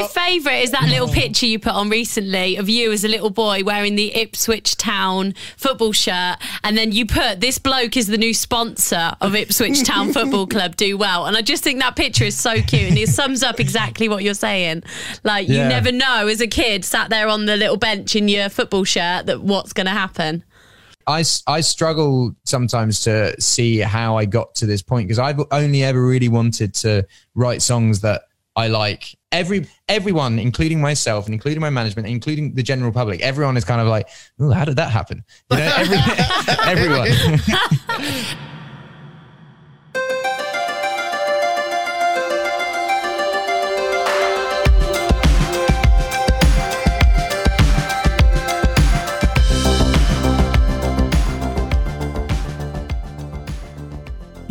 my favourite is that little picture you put on recently of you as a little boy wearing the Ipswich Town football shirt, and then you put this bloke is the new sponsor of Ipswich Town Football Club. Do well, and I just think that picture is so cute, and it sums up exactly what you're saying. Like you Yeah. never know as a kid sat there on the little bench in your football shirt that what's going to happen. I, I struggle sometimes to see how I got to this point because I've only ever really wanted to write songs that I like. Every everyone, including myself and including my management, including the general public, everyone is kind of like, "Ooh, how did that happen?" You know, every, everyone.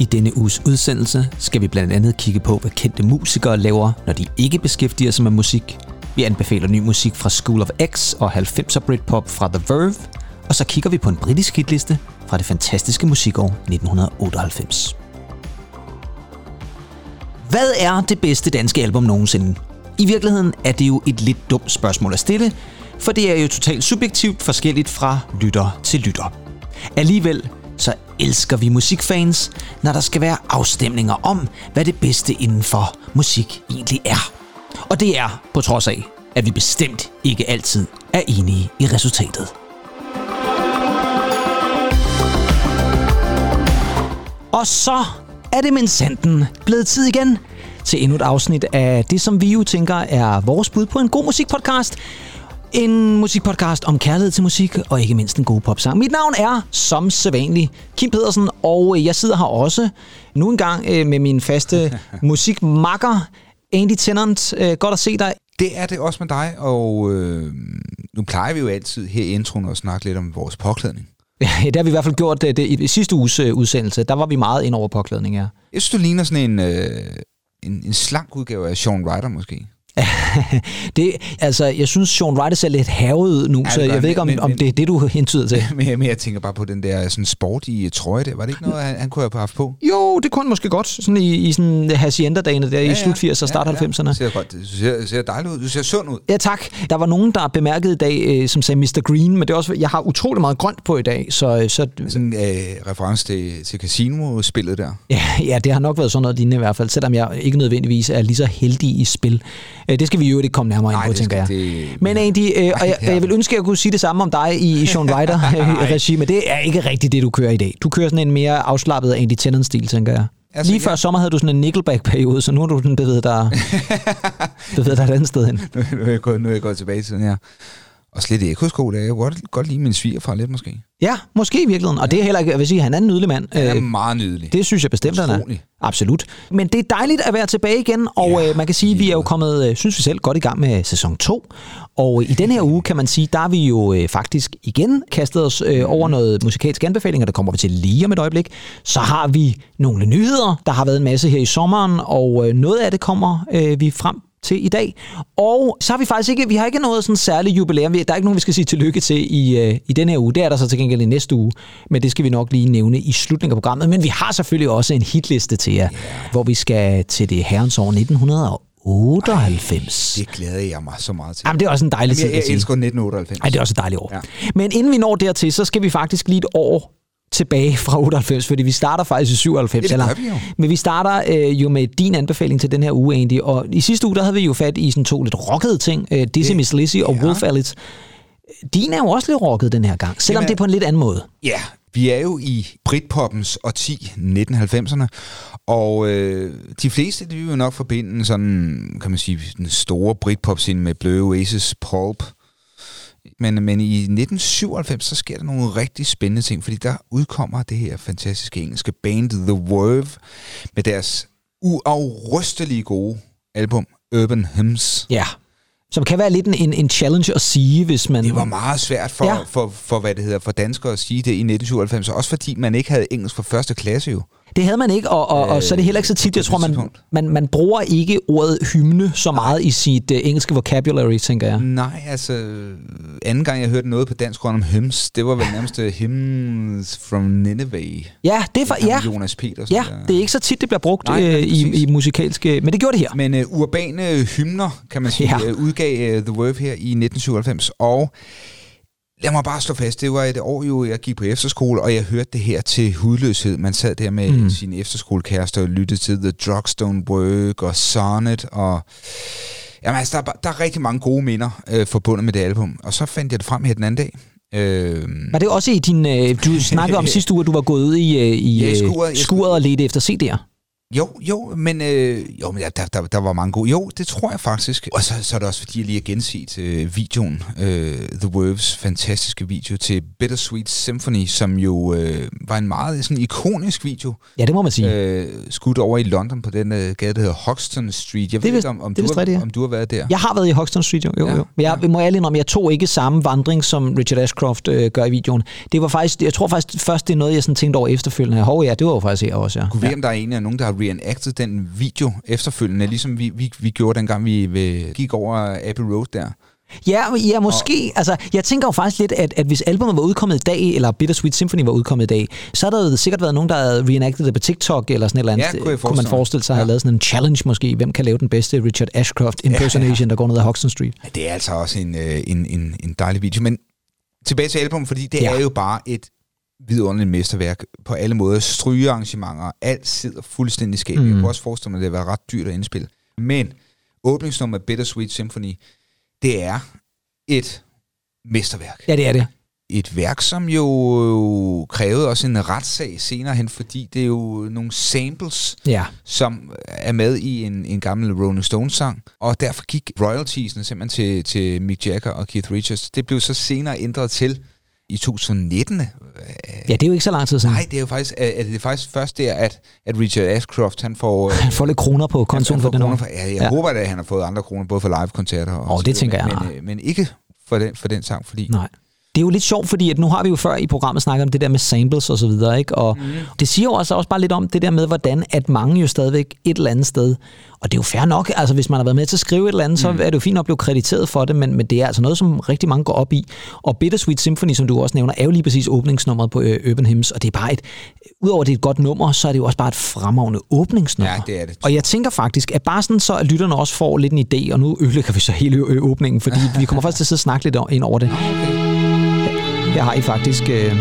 I denne uges udsendelse skal vi blandt andet kigge på, hvad kendte musikere laver, når de ikke beskæftiger sig med musik. Vi anbefaler ny musik fra School of X og 90'er Britpop fra The Verve. Og så kigger vi på en britisk hitliste fra det fantastiske musikår 1998. Hvad er det bedste danske album nogensinde? I virkeligheden er det jo et lidt dumt spørgsmål at stille, for det er jo totalt subjektivt forskelligt fra lytter til lytter. Alligevel så elsker vi musikfans, når der skal være afstemninger om, hvad det bedste inden for musik egentlig er. Og det er på trods af, at vi bestemt ikke altid er enige i resultatet. Og så er det minsanden blevet tid igen til endnu et afsnit af det, som vi jo tænker er vores bud på en god musikpodcast. En musikpodcast om kærlighed til musik, og ikke mindst en god popsang. Mit navn er, som sædvanligt, Kim Pedersen, og jeg sidder her også nu engang øh, med min faste musikmakker, Andy Tennant. Øh, Godt at se dig. Det er det også med dig, og øh, nu plejer vi jo altid her i introen at snakke lidt om vores påklædning. Ja, det har vi i hvert fald gjort det, det, i sidste uges øh, udsendelse. Der var vi meget ind over påklædning, ja. Jeg synes, du ligner sådan en, øh, en, en slank udgave af Sean Ryder måske. Det, altså, jeg synes, Sean Ryder ser lidt havet nu, Ja, så det jeg ved ikke, om, men- om det er det, du hentyder til. men, jeg- men jeg tænker bare på den der sådan sportige trøje der. Var det ikke noget, han, han kunne have haft på? Jo, det kunne han måske godt, sådan i, i sådan hacienda-dagene der ja, i slut 80'erne og start 90'erne. Det ser godt. Du ser, ser dejligt ud. Du ser sund ud. Ja, tak. Der var nogen, der bemærkede i dag, øh, som sagde Mr. Green, men det er også, jeg har utrolig meget grønt på i dag, så, så Sådan en øh, reference til, til casino-spillet der. ja, ja, det har nok været sådan noget lignende i hvert fald, selvom jeg ikke nødvendigvis er lige så heldig i spil. Øh, Det skal vi jo ikke komme nærmere ind på, tænker jeg. det- Men Andy, øh, og jeg, jeg vil ønske, at jeg kunne sige det samme om dig i, i Sean Ryder-regi, men det er ikke rigtigt det, du kører i dag. Du kører sådan en mere afslappet Andy Tennant-stil, tænker jeg. Altså, Lige før jeg- sommer havde du sådan en Nickelback-periode, så nu har du den bevæget dig, bevæget dig et andet sted hen. Nu, nu, er jeg gået, nu er jeg gået tilbage til den her. Og slet ekosko, der. Jeg godt, godt lide min svigerfar lidt måske. Ja, måske i virkeligheden. Og det er heller ikke, jeg vil sige, han er en nydelig mand. Han er Øh, meget nydelig. Det synes jeg bestemt, han er. Utrolig. Absolut. Men det er dejligt at være tilbage igen, og Ja, øh, man kan sige, at vi er jo kommet, øh, synes vi selv, godt i gang med sæson 2. Og øh, i den her uge, kan man sige, der er vi jo øh, faktisk igen kastet os øh, over noget musikalsk anbefalinger, der kommer vi til lige om et øjeblik. Så har vi nogle nyheder. Der har været en masse her i sommeren, og øh, noget af det kommer øh, vi frem til i dag. Og så har vi faktisk ikke, vi har ikke noget sådan særligt jubilæum. Der er ikke nogen, vi skal sige tillykke til i, øh, i den her uge. Det er der så til gengæld i næste uge, men det skal vi nok lige nævne i slutningen af programmet. Men vi har selvfølgelig også en hitliste til jer, yeah. hvor vi skal til det herrens år 1998. Det glæder jeg mig så meget til. Jamen, det er også en dejlig tid Jamen, jeg, at jeg sige. elsker 1998. Ej, det er også et dejligt år. Ja. Men inden vi når dertil, så skal vi faktisk lige et år tilbage fra 98, fordi vi starter faktisk i 97. Ja, det gør vi jo. Men vi starter øh, jo med din anbefaling til den her uge egentlig, og i sidste uge, der havde vi jo fat i sådan to lidt rockede ting, øh, Dizzy Miss Lizzy og ja. Wolf Alice. Din er jo også lidt rocket den her gang, selvom Jamen, det er på en lidt anden måde. Ja, vi er jo i Britpoppens årti, 1990'erne, og øh, de fleste, de vil jo nok forbinde sådan, kan man sige, den store Britpop-scene med Blue Oasis, Pulp. Men, men i 1997, så sker der nogle rigtig spændende ting, fordi der udkommer det her fantastiske engelske band The Verve med deres uafrystelige gode album Urban Hymns. Ja. Som kan være lidt en, en, en challenge at sige, hvis man... Det var meget svært for, Ja. ja. for, for, hvad det hedder, for danskere at sige det i 1997, også fordi man ikke havde engelsk fra første klasse jo. Det havde man ikke, og, og, og så er det heller ikke så tit, jeg tror, man, man, man bruger ikke ordet hymne så meget i sit uh, engelske vocabulary, tænker jeg. Nej, altså, anden gang jeg hørte noget på dansk rundt om hymns, det var vel nærmest hymns from Nineveh. Ja, det er for, ja, Jonas Petersen. ja, der. det er ikke så tit, det bliver brugt Nej, øh, i, i musikalske, men det gjorde det her. Men uh, urbane hymner, kan man sige, ja. udgav uh, The Verve her i 1997, og lad mig bare slå fast, det var et år jo, jeg gik på efterskole, og jeg hørte det her til hudløshed. Man sad der med Mm. sin efterskolekæreste og lyttede til The Drugs Don't Work og Sonnet, og jamen, altså, der, er, der er rigtig mange gode minder øh, forbundet med det album. Og så fandt jeg det frem her den anden dag. Øh, Var det også i din... Øh, du snakkede om sidste uge, at du var gået ud i, øh, i, Ja, øh, skuret. Skuret og ledte efter CD'er. Jo, jo, men, øh, jo, men ja, der, der, der var mange gode. Jo, det tror jeg faktisk. Og så, så er det også, fordi jeg lige har genset øh, videoen, øh, The Wolves fantastiske video til Bittersweet Symphony, som jo øh, var en meget sådan ikonisk video, Ja, det må man sige. øh, skudt over i London på den øh, gade, der hedder Hoxton Street. Jeg Det ved vist- ikke, om, om, det du har, rigtigt, ja. om du har været der. Jeg har været i Hoxton Street, jo. jo, Ja, jo. Men jeg ja. må ærlig om, jeg tog ikke samme vandring, som Richard Ashcroft øh, gør i videoen. Det var faktisk, jeg tror faktisk først, det er noget, jeg sådan tænkte over efterfølgende. Hov ja, det var jo faktisk her også, ja. Kunne vi, om der er en af nogen, der har reenacted den video efterfølgende, ligesom vi, vi, vi gjorde dengang, vi ved, gik over Abbey Road der. Ja, ja måske. Altså, jeg tænker jo faktisk lidt, at, at hvis albumet var udkommet i dag, eller Bittersweet Symphony var udkommet i dag, så har der jo sikkert været nogen, der havde reenacted det på TikTok eller sådan et eller andet. Ja, kunne kunne man forestille sig, at have Ja. lavet sådan en challenge måske. Hvem kan lave den bedste Richard Ashcroft impersonation, der går ned ad Hoxton Street? Ja, det er altså også en, øh, en, en, en dejlig video. Men tilbage til album, fordi det Ja. ja. er jo bare et vidunderligt mesterværk på alle måder. Strygearrangementer, alt sidder fuldstændig skævt. Mm. Jeg kunne også forestille mig, at det været ret dyrt at indspille. Men åbningsnummer Bittersweet Symphony, det er et mesterværk. Ja, det er det. Et værk, som jo krævede også en retssag senere hen, fordi det er jo nogle samples, Ja. som er med i en, en gammel Rolling Stones sang, og derfor gik royaltiesne simpelthen til, til Mick Jagger og Keith Richards. Det blev så senere ændret til i 2019. Ja, det er jo ikke så lang tid siden. Nej, det er jo faktisk, er, er det faktisk først der, at, at Richard Ashcroft, han får... øh, Han får lidt kroner på kontoen for den kroner for, ja, jeg Ja. håber da, at han har fået andre kroner, både for live-koncerter og... Åh, så det tænker jeg, Men, øh, men ikke for den, for den sang, fordi... Nej. Det er jo lidt sjovt, fordi at nu har vi jo før i programmet snakket om det der med samples og så videre, ikke? Og mm. det siger jo også, også bare lidt om det der med, hvordan at mange jo stadigvæk et eller andet sted, og det er jo fair nok, altså hvis man har været med til at skrive et eller andet, mm. så er det jo fint at blive krediteret for det, men, men det er altså noget, som rigtig mange går op i. Og Bittersweet Symphony, som du også nævner, er jo lige præcis åbningsnummeret på øh, Urban Hymns, og det er bare et, udover det er et godt nummer, så er det jo også bare et fremragende åbningsnummer. Ja, det er det. Og jeg tænker faktisk, at bare sådan så, at lytterne også får lidt en idé, og nu ødelægger vi så hele ø- åbningen, fordi vi kommer faktisk til at sidde og snakke lidt ind over det. Her har I faktisk... Øh,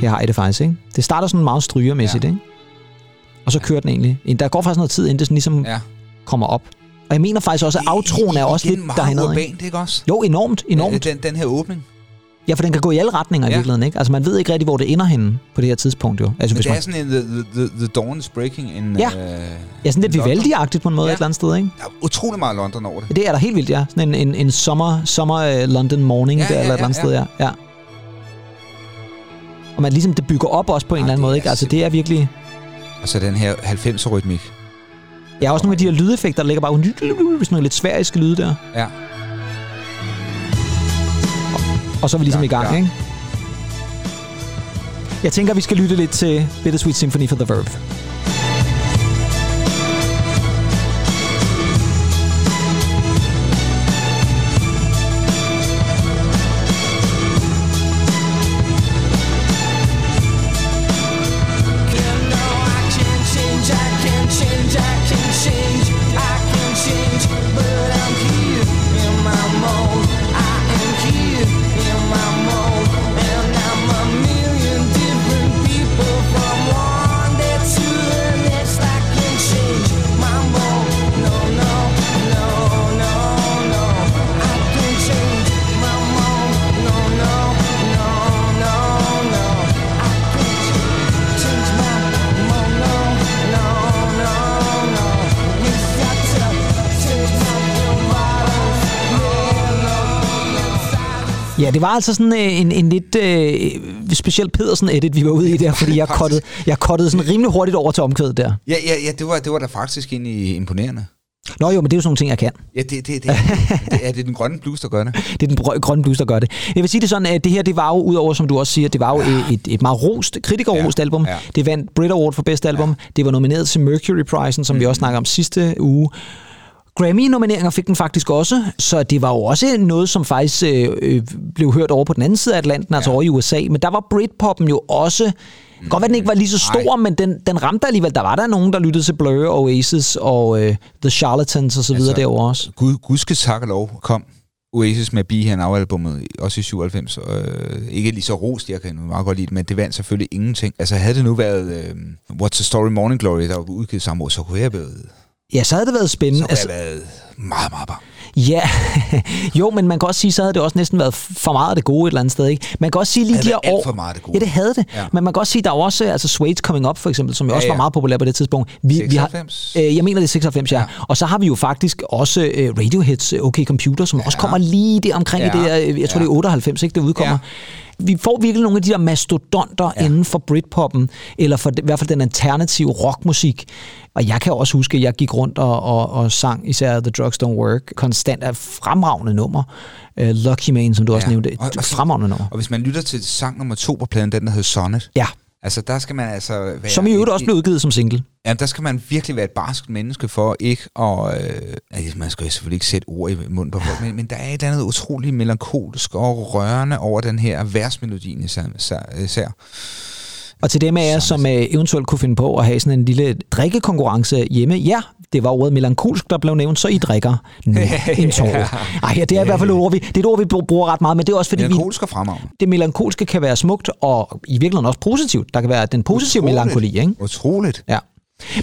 her har I det faktisk, ikke? Det starter sådan meget strygermæssigt, ja. Ikke? Og så kører den egentlig. Der går faktisk noget tid, inden det sådan ligesom ja. Kommer op. Og jeg mener faktisk også, at outroen er også lidt meget derhen ad, ikke? urbant, ikke også? Jo, enormt, enormt. Den, den her åbning. Ja, for den kan gå i alle retninger i Ja. virkeligheden, ikke? Altså, man ved ikke rigtig, hvor det ender henne på det her tidspunkt, jo. Altså, Men hvis det man, er sådan en The, the, the, Dawn is Breaking. En, Ja. øh, ja, sådan lidt. Vivaldi-agtigt på en måde Ja. et eller andet sted, ikke? Der er utrolig meget London over det. Det er der helt vildt, ja. Sådan en, en, en sommer, sommer uh, London morning Ja, der, ja, eller et eller andet ja, sted, ja. ja. Og man ligesom, det bygger op også på en Ah, eller anden måde, ikke? Altså, det er virkelig... Og så den her 90'er-rytmik. Ja, også nogle af de her lydeffekter, der ligger bare sådan nogle lidt sværiske lyde der. Ja. Og så er vi ligesom Ja, i gang, ja. ikke? Jeg tænker, vi skal lytte lidt til Bittersweet Symphony for The Verve. Det var altså sådan øh, en, en lidt øh, speciel Pedersen-edit, vi var ude i der, fordi jeg kottede, jeg kottede sådan rimelig hurtigt over til omkvædet der. Ja, ja, ja det, var, det var da faktisk egentlig imponerende. Nå jo, men det er jo sådan nogle ting, jeg kan. Ja, det, det, det, det, er det den grønne blues, der gør det. Det er den grønne blues, der gør det. Jeg vil sige det sådan, at det her, det var jo, udover som du også siger, det var jo et, et meget rost, kritikerrost Ja, album. ja. Det vandt Brit Award for bedste album. Det var nomineret til Mercury Prisen, som mm. vi også snakkede om sidste uge. Grammy-nomineringer fik den faktisk også, så det var jo også noget, som faktisk øh, øh, blev hørt over på den anden side af Atlanten, altså over i USA. Men der var Britpoppen jo også... Mm. Godt være, den ikke var lige så stor, men den, den ramte alligevel. Der var der nogen, der lyttede til Blur, Oasis og øh, The Charlatans og så videre Altså, derovre også. Gud, gudske tak og lov kom Oasis med Be Here Now-albummet, også i 97. Øh, ikke lige så rost, jeg kan meget godt lide det, men det vandt selvfølgelig ingenting. Altså havde det nu været øh, What's the Story Morning Glory, der var udgivet samme år, så kunne jeg have været, Ja, så havde det været så spændende. kunne jeg have været meget, meget bare. Ja, jo, men man kan også sige, så havde det også næsten været for meget af det gode et eller andet sted, ikke? Man kan også sige lige de her alt år... for meget af det gode. Ja, det havde det. Ja. Men man kan også sige, der var også altså Suede Coming Up, for eksempel, som jo Ja, også var ja. meget populær på det tidspunkt. Vi, 96? Vi har, øh, jeg mener, det er 96, ja. Ja. Og så har vi jo faktisk også øh, Radioheads øh, OK Computer, som ja. også kommer lige der omkring ja. i det øh, jeg tror Ja. det er 98, ikke, det udkommer. Ja. Vi får virkelig nogle af de der mastodonter ja. inden for Britpoppen, eller for i hvert fald den alternative rockmusik. Og jeg kan også huske, at jeg gik rundt og, og, og sang især The Drugs Don't Work konstant af fremragende nummer. Uh, Lucky Man, som du også Ja. nævnte. Og- og fremragende nummer. Og hvis man lytter til sang nummer to på pladen, den der hedder Sonnet, Ja, altså der skal man altså være... som i øvrigt et- også blev udgivet som single. Ja, der skal man virkelig være et barskt menneske for ikke at... Øh, altså, man skal jo selvfølgelig ikke sætte ord i munden på folk, men, men der er et eller andet utroligt melankolsk og rørende over den her versmelodien især- især. Og til dem af jer, som øh, eventuelt kunne finde på at have sådan en lille drikkekonkurrence hjemme, ja, det var ordet melankolsk, der blev nævnt, så I drikker nu en tår. Ej, ja, det er i hvert fald et ord, vi, det er et ord, vi bruger ret meget, men det er også fordi, Melankolsk og fremragende. det melankolske kan være smukt, og i virkeligheden også positivt. Der kan være den positive Utroligt. melankoli, ikke? Utroligt. Ja.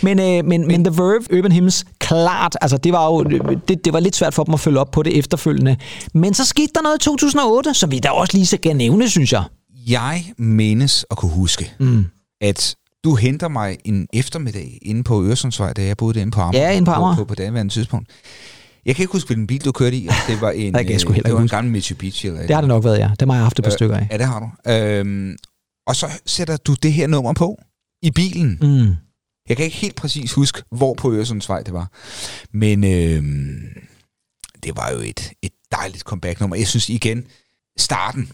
Men, øh, men, men The Verve, Urban Hymns, klart, altså det var jo det, det var lidt svært for dem at følge op på det efterfølgende. Men så skete der noget i 2008, som vi da også lige skal nævne, synes jeg. Jeg menes at kunne huske, Mm. at du henter mig en eftermiddag inde på Øresundsvej, da jeg boede derinde på Amager. Ja, inde på Amager. På, på, på daværende tidspunkt. Jeg kan ikke huske, hvilken bil du kørte i. og Det var en, det kan jeg øh, heller det var en gammel Mitsubishi. Eller et Det har det nok været, ja. Dem har jeg haft et par Øh, stykker af. Ja, det har du. Øhm, og så sætter du det her nummer på i bilen. Mm. Jeg kan ikke helt præcis huske, hvor på Øresundsvej det var. Men øhm, det var jo et, et dejligt comeback-nummer. Jeg synes igen, starten,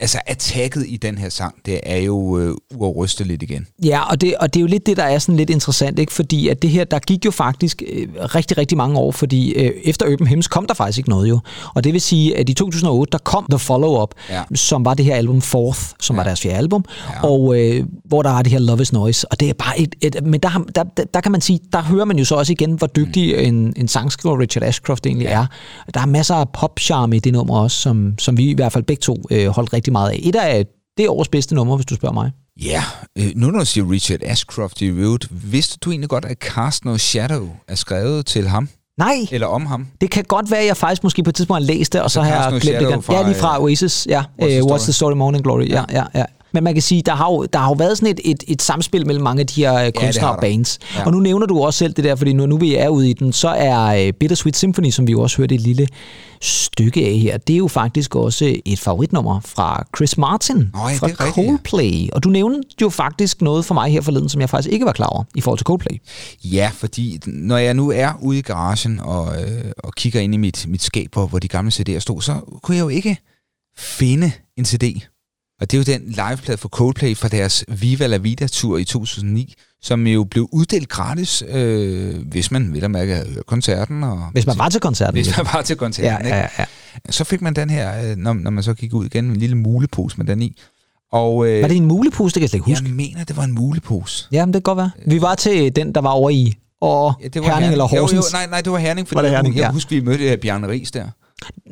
altså attacket i den her sang, det er jo øh, uafrysteligt igen. Ja, og det, og det er jo lidt det, der er sådan lidt interessant, ikke? fordi at det her, der gik jo faktisk øh, rigtig, rigtig mange år, fordi øh, efter Urban Hymns kom der faktisk ikke noget jo. Og det vil sige, at i 2008, der kom The Follow-Up, Ja. som var det her album Fourth, som ja. var deres fjerde album, Ja. og øh, hvor der er det her Love is Noise, og det er bare et, et men der, der, der, der kan man sige, der hører man jo så også igen, hvor dygtig mm. en, en sangskriver Richard Ashcroft egentlig ja. er. Der er masser af pop-charme i det nummer også, som, som vi i hvert fald begge to øh, holdt rigtig meget af. Et af det årets bedste nummer, hvis du spørger mig. Ja, øh, nu når du siger Richard Ashcroft i øvrigt, vidste du egentlig godt, at Cast No Shadow er skrevet til ham? Nej, Eller om ham? Det kan godt være, at jeg faktisk måske på et tidspunkt har læst det, og så, Så har jeg glemt det igen. fra, ja, lige fra øh, Oasis. Ja, What's the uh, What's Story? the Story Morning Glory. Ja, ja, ja. Men man kan sige, der har jo, der har jo været sådan et, et, et samspil mellem mange af de her øh, kunstnere og der. bands. Ja. Og nu nævner du også selv det der, fordi nu, nu vi er ude i den, så er uh, Bittersweet Symphony, som vi jo også hørte et lille stykke af her, det er jo faktisk også et favoritnummer fra Chris Martin Nå ja, fra er rigtigt, ja. Coldplay. Og du nævnte jo faktisk noget for mig her forleden, som jeg faktisk ikke var klar over i forhold til Coldplay. Ja, fordi når jeg nu er ude i garagen og, øh, og kigger ind i mit, mit skab, hvor, hvor de gamle CD'er stod, så kunne jeg jo ikke finde en CD. Og det er jo den liveplade for Coldplay fra deres Viva La Vida-tur i 2009, som jo blev uddelt gratis, øh, hvis man vil at mærke havde hørt koncerten. Og Hvis man var til koncerten. hvis man var til ja, koncerten. ja, ikke? ja. Så fik man den her, øh, når, når man så gik ud igen, en lille mulepose med den i. Og øh, Var det en mulepose? Det kan jeg slet ikke huske. jeg mener, det var en mulepose. Ja, men det kan godt være. Vi var til den, der var over i og Ja, det var Herning eller Jo, Horsens. jo, nej, nej, det var Herning, fordi Var det jeg, Herning? jeg Ja. husker, vi mødte uh, Bjarne Ries der.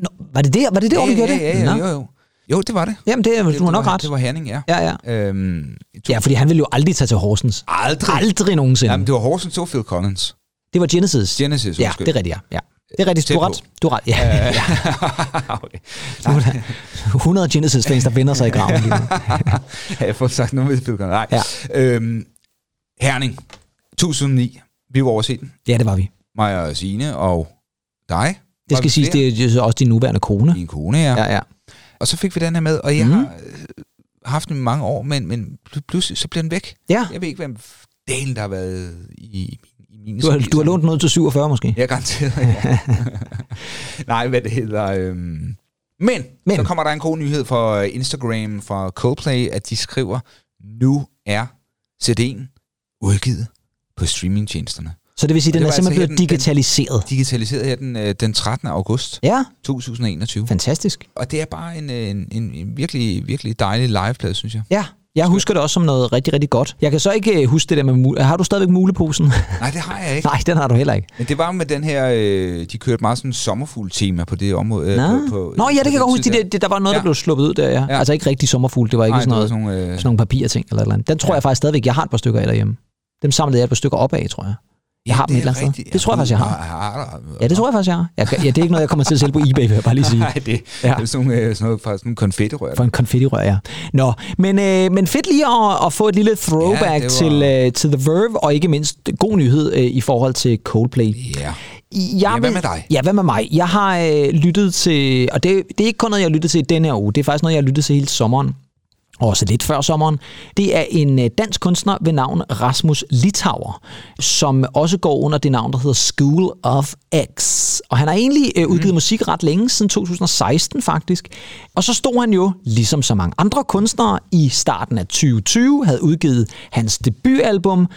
Nå, var det der? Var det det, år, vi gjorde det? ja, ja, ja, Nå. jo, jo. Jo, det var det. Jamen, det, det, du har nok ret. Det var Herning, ja. Ja, ja. Øhm, Ja, fordi han ville jo aldrig tage til Horsens. Aldrig. Aldrig nogensinde. Jamen, det var Horsens, var Phil Collins. det var Genesis. Genesis, ja, undskyld. det er rigtigt, ja. ja. Det er rigtigt, du på. ret. Du har ret, ja. ja. okay. Er der 100 Genesis-fans, der vender sig i graven lige nu. Har jeg fået sagt noget med Phil Collins? Nej. Ja. Øhm, Herning, 2009. Vi var overset den. Ja, det var vi. Mig og Signe og dig. Det skal siges, det er også din nuværende kone. Min kone, ja. Ja, ja. Og så fik vi den her med, og jeg mm. har øh, haft den i mange år, men, men pl- pludselig så bliver den væk. Ja, Jeg ved ikke, hvem delen der har været i, i Minus Du har, 80'erne. du har lånt noget til 47 måske? Ja, garanteret, ja. Nej, hvad det hedder... Øhm. Men, Men. Så kommer der en god nyhed for Instagram, fra Coldplay, at de skriver, nu er CD'en udgivet på streamingtjenesterne. Så det vil sige, at den det er var simpelthen altså blevet her, den- digitaliseret. Digitaliseret her den, øh, den 13. august Ja, 2021. fantastisk. Og det er bare en, øh, en, en, en virkelig, virkelig dejlig liveplade, synes jeg. Ja, jeg husker det også som noget rigtig, rigtig godt. Jeg kan så ikke øh, huske det der med mule. Har du stadigvæk muleposen? Nej, det har jeg ikke. Nej, den har du heller ikke. Men det var med den her, øh, de kørte meget sådan sommerfugl-tema på det område. Øh, Nå, på, på, Nå ja, det kan jeg godt huske. tid De der. der, det, der var noget, der Ja. blev sluppet ud der, ja. Ja. Altså ikke rigtig sommerfugl, det var ikke Nej, sådan det noget, sådan nogle, øh, sådan nogle papirting eller eller andet. Den tror Ja. jeg faktisk stadigvæk, jeg har et par stykker af derhjemme. Dem samlede jeg et par stykker op af, tror jeg. Jeg har dem et eller andet sted. Det tror jeg faktisk, jeg har. Ja, det tror jeg faktisk, jeg har. Jeg, ja, det er ikke noget, jeg kommer til at sælge på eBay, vil jeg bare lige sige. Nej, det, Ja. ja. det er sådan øh, sådan noget fra sådan nogle konfettirør. For en konfettirør, ja. Nå, men, øh, men fedt lige at, at få et lille throwback Ja, ja, var- til, øh, til The Verve, og ikke mindst god nyhed øh, i forhold til Coldplay. Ja. Jeg Ja, hvad med dig? Ja, hvad med mig? Jeg har øh, lyttet til, og det, det er ikke kun noget, jeg har lyttet til i denne her uge, det er faktisk noget, jeg har lyttet til hele sommeren, også lidt før sommeren. Det er en øh, dansk kunstner ved navn Rasmus Litauer, som også går under det navn, der hedder School of X. Og han har egentlig øh, udgivet mm. musik ret længe, siden 2016 faktisk. Og så stod han jo, ligesom så mange andre kunstnere, i starten af 2020, havde udgivet hans debutalbum,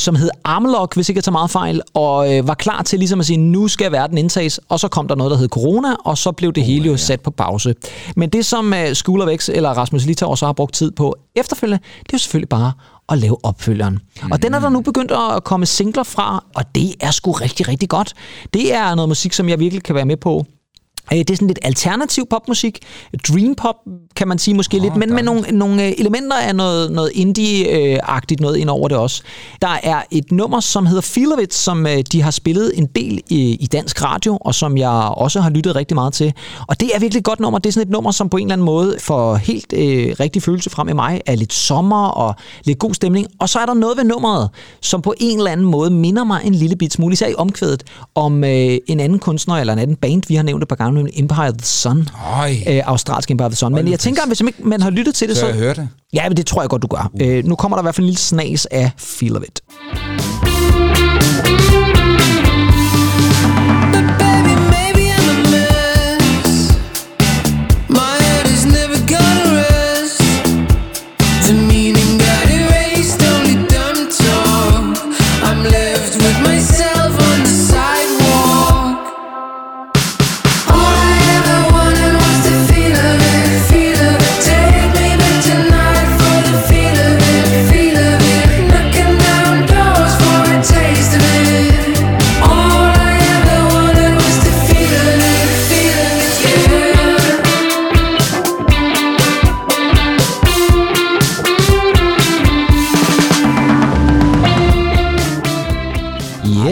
som hed Armlock, hvis ikke jeg tager meget fejl, og øh, var klar til ligesom at sige, nu skal verden indtages, og så kom der noget, der hed corona, og så blev det hele jo sat på pause. Men det, som øh, School of X eller Rasmus Litauer så har brugt tid på efterfølgende, det er jo selvfølgelig bare at lave opfølgeren. Mm. Og den er der nu begyndt at komme singler fra, og det er sgu rigtig, rigtig godt. Det er noget musik, som jeg virkelig kan være med på. Øh, Det er sådan lidt alternativ popmusik. Dream pop, kan man sige måske oh, lidt, men med nogle, nogle øh, elementer af noget, noget indie-agtigt noget ind over det også. Der er et nummer, som hedder Feel of It, som øh, de har spillet en del i, i dansk radio, og som jeg også har lyttet rigtig meget til. Og det er virkelig et godt nummer. Det er sådan et nummer, som på en eller anden måde får helt øh, rigtig følelse frem i mig af lidt sommer og lidt god stemning. Og så er der noget ved nummeret, som på en eller anden måde minder mig en lille bit smule, især i omkvædet, om øh, en anden kunstner eller en anden band, vi har nævnt et par gange, Empire of the Sun. Øh, australsk Empire of the Sun. Men jeg tænker, hvis man ikke man har lyttet til det, så så... jeg høre det. Ja, men det tror jeg godt, du gør. Øh, nu kommer der i hvert fald en lille snas af Feel of It.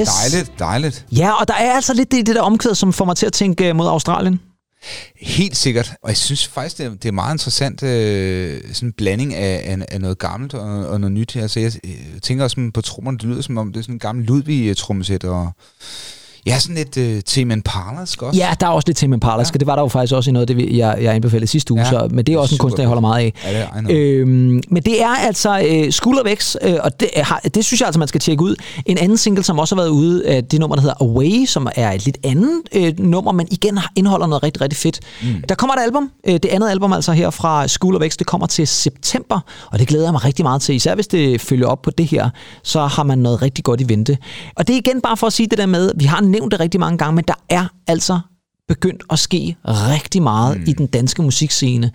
Yes. Dejligt, dejligt. Ja, og der er altså lidt det, det der omkvæd, som får mig til at tænke øh, mod Australien. Helt sikkert. Og jeg synes faktisk, det er, det er meget interessant, øh, sådan en blanding af, af, af noget gammelt og, og noget nyt. Altså, jeg øh, tænker også på trommerne, det lyder som om, det er sådan en gammel Ludwig-trommesæt, og ja, sådan lidt øh, Tim Impalask også. Ja, der er også lidt med Parlask, ja. det var der jo faktisk også i noget, det vi- jeg, jeg anbefalede sidste uge, ja. Så, men det er også en kunstner, jeg holder meget af. Ja, det er. Øhm, men det er altså øh, X, øh, og det, har, det synes jeg altså, man skal tjekke ud. En anden single, som også har været ude, øh, det nummer, der hedder Away, som er et lidt andet øh, nummer, men igen indeholder noget rigtig, rigtig fedt. Mm. Der kommer et album, øh, det andet album altså her fra X, det kommer til september, og det glæder jeg mig rigtig meget til. Især hvis det følger op på det her, så har man noget rigtig godt i vente. Og det er igen bare for at sige det der med, vi har nævnt det rigtig mange gange, men der er altså begyndt at ske rigtig meget mm. i den danske musikscene.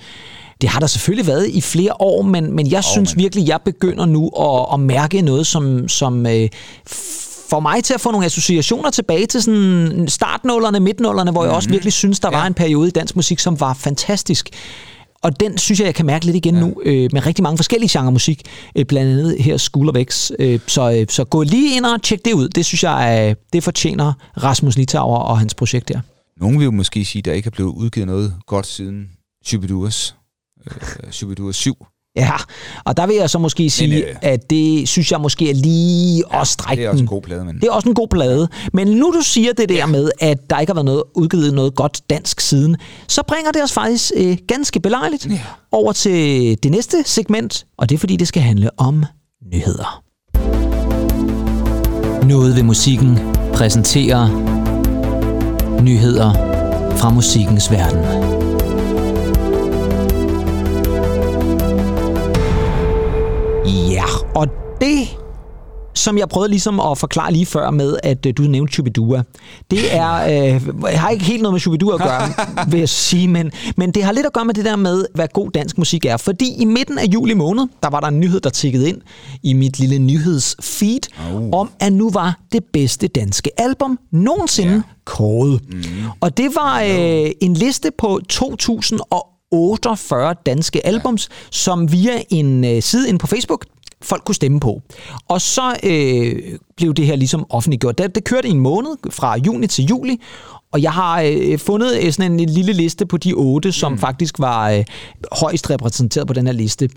Det har der selvfølgelig været i flere år, men, men jeg oh, synes men- virkelig, jeg begynder nu at, at mærke noget, som, som øh, får mig til at få nogle associationer tilbage til sådan startnullerne, midtnullerne, hvor mm. jeg også virkelig synes, der ja. var en periode i dansk musik, som var fantastisk. Og den synes jeg, jeg kan mærke lidt igen ja. nu, øh, med rigtig mange forskellige genrer musik, øh, blandt andet her School of X. Øh, så, øh, så gå lige ind og tjek det ud. Det synes jeg, øh, det fortjener Rasmus Litauer og hans projekt her. Nogen vil jo måske sige, at der ikke er blevet udgivet noget godt siden Shubiduas. Øh, Shubiduas 7. Ja, og der vil jeg så måske sige, øh, at det synes jeg måske er lige at strække Det er også en god plade, men... Det er også en god plade. Men nu du siger det der ja. med, at der ikke har været noget, udgivet noget godt dansk siden, så bringer det os faktisk øh, ganske belejligt Ja. over til det næste segment, og det er fordi, det skal handle om nyheder. Noget ved musikken præsenterer nyheder fra musikkens verden. Og det som jeg prøvede ligesom at forklare lige før med, at øh, du nævnte Shubidua. Det er, øh, har ikke helt noget med Shubidua at gøre, vil jeg sige, men, men det har lidt at gøre med det der med, hvad god dansk musik er. Fordi i midten af juli måned, der var der en nyhed, der tikkede ind i mit lille nyhedsfeed, oh. om at nu var det bedste danske album nogensinde yeah. kåret. Mm. Og det var øh, en liste på 2048 danske albums, som via en øh, side ind på Facebook, folk kunne stemme på. Og så øh, blev det her ligesom offentliggjort. Det, det kørte i en måned, fra juni til juli, og jeg har øh, fundet øh, sådan en lille liste på de otte, som mm. faktisk var øh, højst repræsenteret på den her liste.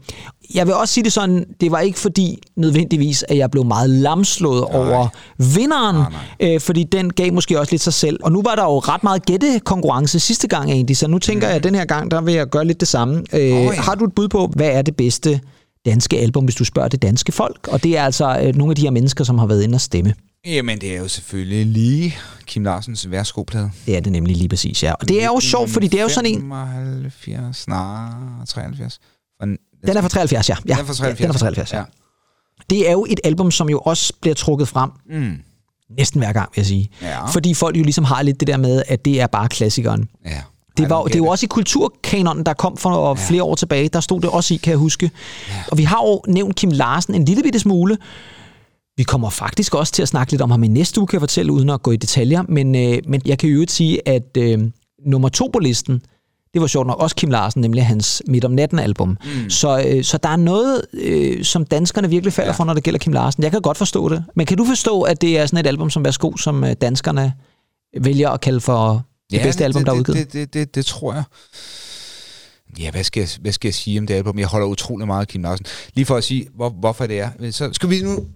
Jeg vil også sige det sådan, det var ikke fordi nødvendigvis, at jeg blev meget lamslået nej. over vinderen, nej, nej. Øh, fordi den gav måske også lidt sig selv. Og nu var der jo ret meget gættekonkurrence sidste gang egentlig, så nu tænker mm. jeg, at den her gang, der vil jeg gøre lidt det samme. Øh, oh, ja. Har du et bud på, hvad er det bedste danske album, hvis du spørger det danske folk. Og det er altså øh, nogle af de her mennesker, som har været inde og stemme. Jamen, det er jo selvfølgelig lige Kim Larsens værsgoplade. Det er det nemlig lige præcis, ja. Og det er jo sjovt, fordi det er jo sådan en... 75, nej, 73. Den er fra 73, ja. ja. Den er fra 73. Den er fra 73, ja. ja. Det er jo et album, som jo også bliver trukket frem mm. næsten hver gang, vil jeg sige. Ja. Fordi folk jo ligesom har lidt det der med, at det er bare klassikeren. Ja. Det, var, det er jo også i kulturkanonen, der kom for ja. flere år tilbage. Der stod det også i, kan jeg huske. Ja. Og vi har jo nævnt Kim Larsen en lille bitte smule. Vi kommer faktisk også til at snakke lidt om ham i næste uge, kan jeg fortælle, uden at gå i detaljer. Men, øh, men jeg kan jo ikke sige, at øh, nummer to på listen, det var sjovt nok også Kim Larsen, nemlig hans Midt om natten-album. Mm. Så, øh, så der er noget, øh, som danskerne virkelig falder ja. for, når det gælder Kim Larsen. Jeg kan godt forstå det. Men kan du forstå, at det er sådan et album som Værsgo, som øh, danskerne vælger at kalde for det ja, bedste album, det, der er udgivet? Det, det, det, det tror jeg. Ja, hvad skal, jeg, hvad skal jeg sige om det album? Jeg holder utrolig meget af Kim Larsen. Lige for at sige, hvor, hvorfor det er. Så skal vi nu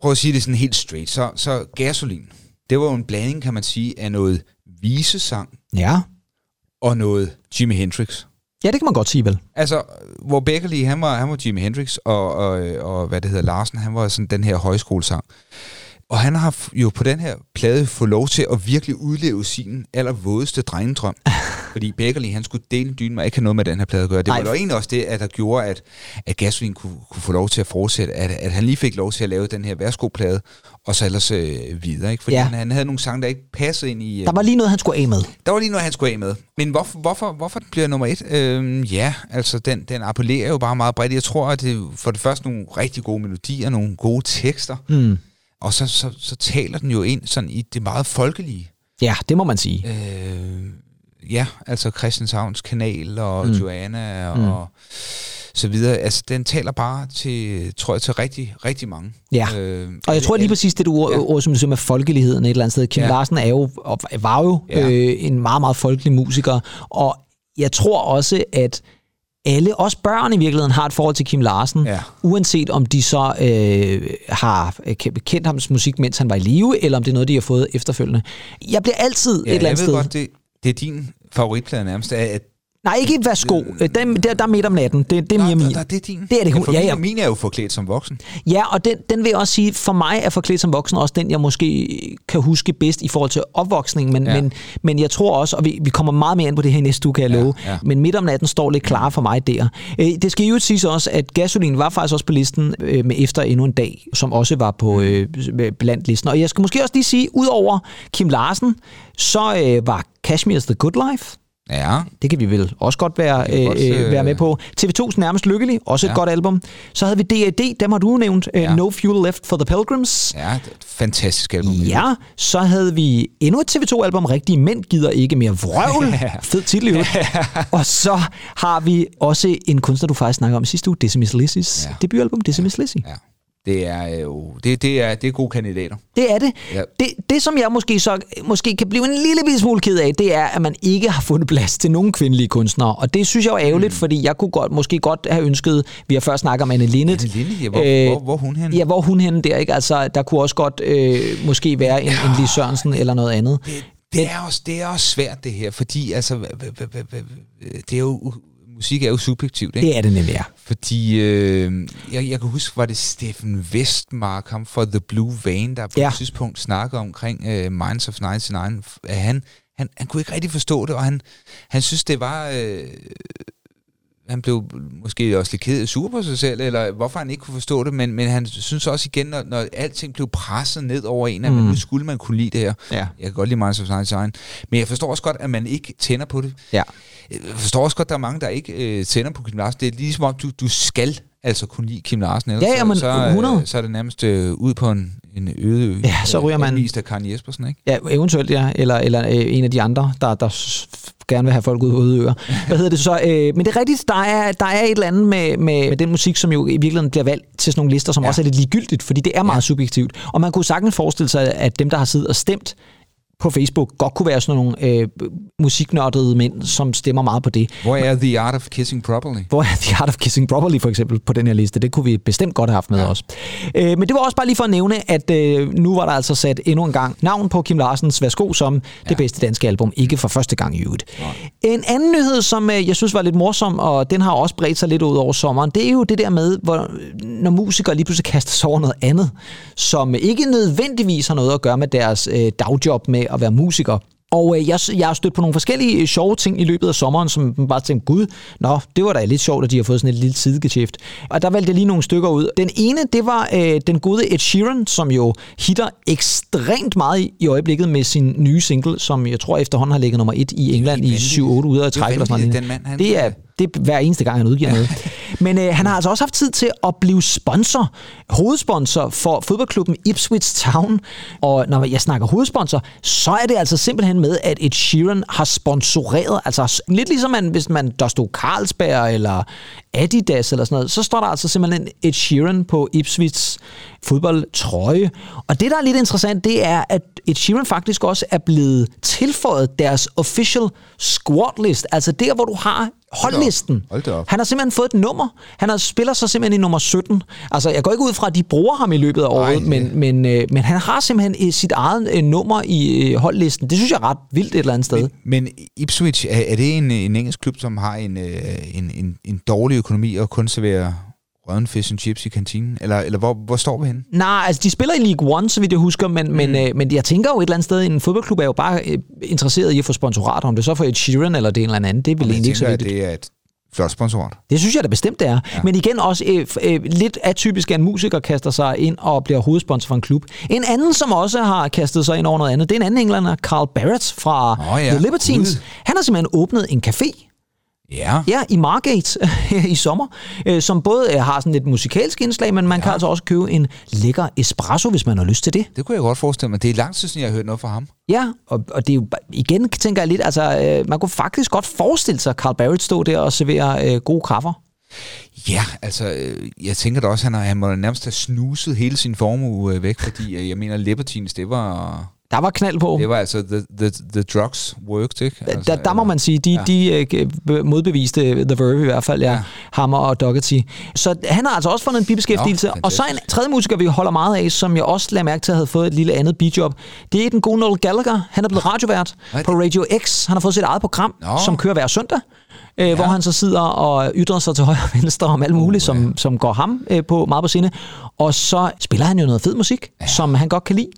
prøve at sige det sådan helt straight. Så, så Gasolin, det var jo en blanding, kan man sige, af noget visesang. Ja. Og noget Jimi Hendrix. Ja, det kan man godt sige vel. Altså, hvor Beckerly, han var, han var Jimi Hendrix, og, og, og hvad det hedder, Larsen, han var sådan den her højskolesang. Og han har jo på den her plade fået lov til at virkelig udleve sin allervådeste drengedrøm. Fordi Beckerly, han skulle dele dyne mig ikke have noget med den her plade at gøre. Det var jo egentlig også det, at der gjorde, at, at Gasolin kunne, kunne få lov til at fortsætte. At, at han lige fik lov til at lave den her værsgoplade, og så ellers øh, videre. Ikke? Fordi ja. han, han havde nogle sange, der ikke passede ind i... Øh, der var lige noget, han skulle af med. Der var lige noget, han skulle af med. Men hvorfor, hvorfor, hvorfor den bliver nummer et? Øhm, ja, altså den, den appellerer jo bare meget bredt. Jeg tror, at det for det første nogle rigtig gode melodier, nogle gode tekster. Mm. Og så, så, så taler den jo ind sådan i det meget folkelige. Ja, det må man sige. Øh, ja, altså Christianshavns kanal og mm. Joanna og, mm. så videre. Altså, den taler bare til, tror jeg, til rigtig, rigtig mange. Ja, øh, og jeg tror lige præcis det, du ord, ja. ord som du siger med folkeligheden et eller andet sted. Kim ja. Larsen er jo, var jo ja. øh, en meget, meget folkelig musiker, og jeg tror også, at alle, også børn i virkeligheden, har et forhold til Kim Larsen, ja. uanset om de så øh, har kendt hans musik, mens han var i live, eller om det er noget, de har fået efterfølgende. Jeg bliver altid ja, et eller andet sted... Godt, det, det er din favoritplade nærmest, at Nej, ikke værsgo. Den, der, der er midt om natten. Det, det er mere min. Der, det er din. Det er det. Ja, for ja, ja. min er jo forklædt som voksen. Ja, og den, den vil jeg også sige, for mig er forklædt som voksen også den, jeg måske kan huske bedst i forhold til opvoksning. Men, ja. men, men jeg tror også, og vi, vi kommer meget mere ind på det her næste uge, kan jeg love. Ja, ja. Men midt om natten står lidt klar for mig der. Øh, det skal jo sige også, at Gasolin var faktisk også på listen øh, med Efter endnu en dag, som også var på øh, blandt listen. Og jeg skal måske også lige sige, udover Kim Larsen, så øh, var Kashmir's The Good Life Ja. Det kan vi vel også godt være, øh, også, øh, være med på. TV2's Nærmest Lykkelig, også ja. et godt album. Så havde vi D.A.D., dem har du nævnt. Øh, ja. No Fuel Left for the Pilgrims. Ja, det er et fantastisk album. Ja, så havde vi endnu et TV2-album, Rigtige Mænd gider ikke mere vrøvl. Fed titel jo. Og så har vi også en kunstner, du faktisk snakker om sidste uge, Decimus Lissis ja. debutalbum, Decimus Lissy. Ja. Det er jo det, det er, det er gode kandidater. Det er det. Ja. det. Det, som jeg måske så måske kan blive en lille smule ked af, det er, at man ikke har fundet plads til nogen kvindelige kunstnere. Og det synes jeg er ærgerligt, mm. fordi jeg kunne godt, måske godt have ønsket, vi har først snakket om Anne Linnet. Anne Linnet, ja, hvor, øh, hvor, hvor, hun henne? Ja, hvor hun henne der, ikke? Altså, der kunne også godt øh, måske være en, ja, en Lis Sørensen eller noget andet. Det, det, er også, det er også svært det her, fordi altså, det er jo musik er jo subjektivt, ikke? Det er det nemlig, ja. Fordi øh, jeg, jeg kan huske, var det Steffen Westmark, ham fra The Blue Van, der på Ja. et tidspunkt snakkede omkring øh, Minds of 99, at han, han, han kunne ikke rigtig forstå det, og han, han synes, det var... Øh, han blev måske også lidt ked af sur på sig selv, eller hvorfor han ikke kunne forstå det, men, men han synes også igen, når, når alting blev presset ned over en, at mm. nu skulle man kunne lide det her. Ja. Jeg kan godt lide Minds of 99, men jeg forstår også godt, at man ikke tænder på det. Ja. Jeg forstår også godt, at der er mange, der ikke øh, tænder på Kim Larsen. Det er ligesom om, du, du skal altså kunne lide Kim Larsen. Ellers Ja, ja, men så, så, 100. øh, så er det nærmest øh, ud på en, en øde ø. Ja, så ryger man- Anvist af Karen Jespersen, ikke? Ja, eventuelt ja, eller, eller øh, en af de andre, der, der gerne vil have folk ud på øer. Hvad hedder det så? Øh, men det er rigtigt, der er, der er et eller andet med, med, med den musik, som jo i virkeligheden bliver valgt til sådan nogle lister, som. Ja. også er lidt ligegyldigt, fordi det er meget ja. subjektivt. Og man kunne sagtens forestille sig, at dem, der har siddet og stemt på Facebook, godt kunne være sådan nogle øh, musiknørdede mænd, som stemmer meget på det. Hvor er The Art of Kissing Properly? Hvor er The Art of Kissing Properly for eksempel på den her liste? Det kunne vi bestemt godt have haft med ja. os. Øh, men det var også bare lige for at nævne, at øh, nu var der altså sat endnu en gang navn på Kim Larsens Værsgo som ja. det bedste danske album. Ikke for første gang i øvrigt. En anden nyhed, som øh, jeg synes var lidt morsom, og den har også bredt sig lidt ud over sommeren, det er jo det der med, hvor, når musikere lige pludselig kaster sig over noget andet, som ikke nødvendigvis har noget at gøre med deres øh, dagjob med at være musiker. Og øh, jeg, jeg har stødt på nogle forskellige øh, sjove ting i løbet af sommeren, som bare tænkte, gud, nå, det var da lidt sjovt, at de har fået sådan et lille sidegeschæft. Og der valgte jeg lige nogle stykker ud. Den ene, det var øh, den gode Ed Sheeran, som jo hitter ekstremt meget i, i øjeblikket med sin nye single, som jeg tror efterhånden har ligget nummer et i England i vanvittigt. 7-8 uger i Det er træk. Eller sådan noget. den mand, han- det er det er hver eneste gang, han udgiver noget. Men øh, han har altså også haft tid til at blive sponsor, hovedsponsor for fodboldklubben Ipswich Town. Og når jeg snakker hovedsponsor, så er det altså simpelthen med, at Ed Sheeran har sponsoreret, altså lidt ligesom man, hvis man, der stod Carlsberg eller Adidas eller sådan noget, så står der altså simpelthen Ed Sheeran på Ipswich fodboldtrøje. Og det, der er lidt interessant, det er, at Ed Sheeran faktisk også er blevet tilføjet deres official squad list, altså der, hvor du har holdlisten. Hold op. Han har simpelthen fået et nummer. Han har spiller så simpelthen i nummer 17. Altså, jeg går ikke ud fra, at de bruger ham i løbet af året, men, men, øh, men han har simpelthen øh, sit eget øh, nummer i øh, holdlisten. Det synes jeg er ret vildt et eller andet sted. Men Ipswich, er, er det en, en engelsk klub, som har en, øh, en, en, en dårlig økonomi og kun serverer rødden fish and chips i kantinen? Eller, eller hvor, hvor står vi henne? Nej, altså de spiller i League One, så vidt jeg husker, men, mm. men, øh, men jeg tænker jo et eller andet sted, en fodboldklub er jo bare øh, interesseret i at få sponsorater, om det så for Ed Sheeran eller det en eller anden, det er vel Jeg egentlig ikke så vigtigt. det er et flot sponsorat. Det synes jeg da bestemt, det er. Ja. Men igen også øh, øh, lidt atypisk, at en musiker kaster sig ind og bliver hovedsponsor for en klub. En anden, som også har kastet sig ind over noget andet, det er en anden englænder, Carl Barrett fra Nå ja, The Libertines. Gud. Han har simpelthen åbnet en café Ja. Ja, i Margate i sommer, øh, som både øh, har sådan et musikalsk indslag, men man ja. kan altså også købe en lækker espresso, hvis man har lyst til det. Det kunne jeg godt forestille mig. Det er lang tid siden, jeg har hørt noget fra ham. Ja, og, og det er jo igen, tænker jeg lidt, altså øh, man kunne faktisk godt forestille sig Carl Barrett stå der og servere øh, gode kaffer. Ja, altså, øh, jeg tænker da også, at han, han må nærmest have snuset hele sin formue øh, væk, fordi øh, jeg mener, Libertines, det var, Der var knald på. det var altså the, the, the drugs worked, ikke? Altså, der, der må man sige, de, ja. de øh, modbeviste The Verve i hvert fald, ja, ja. Ja. Hammer og Dougherty. Så han har altså også fundet en bibeskæftigelse. Nå, og så en tredje musiker, vi holder meget af, som jeg også lader mærke til, havde fået et lille andet bijob. Det er den gode Noel Gallagher. Han er blevet radiovært Hvad på Radio X. Han har fået sit eget program, Nå. som kører hver søndag. Øh, ja. Hvor han så sidder og ytrer sig til højre og venstre om alt muligt, uh, som, som går ham øh, på meget på sinde. Og så spiller han jo noget fed musik, ja. som han godt kan lide.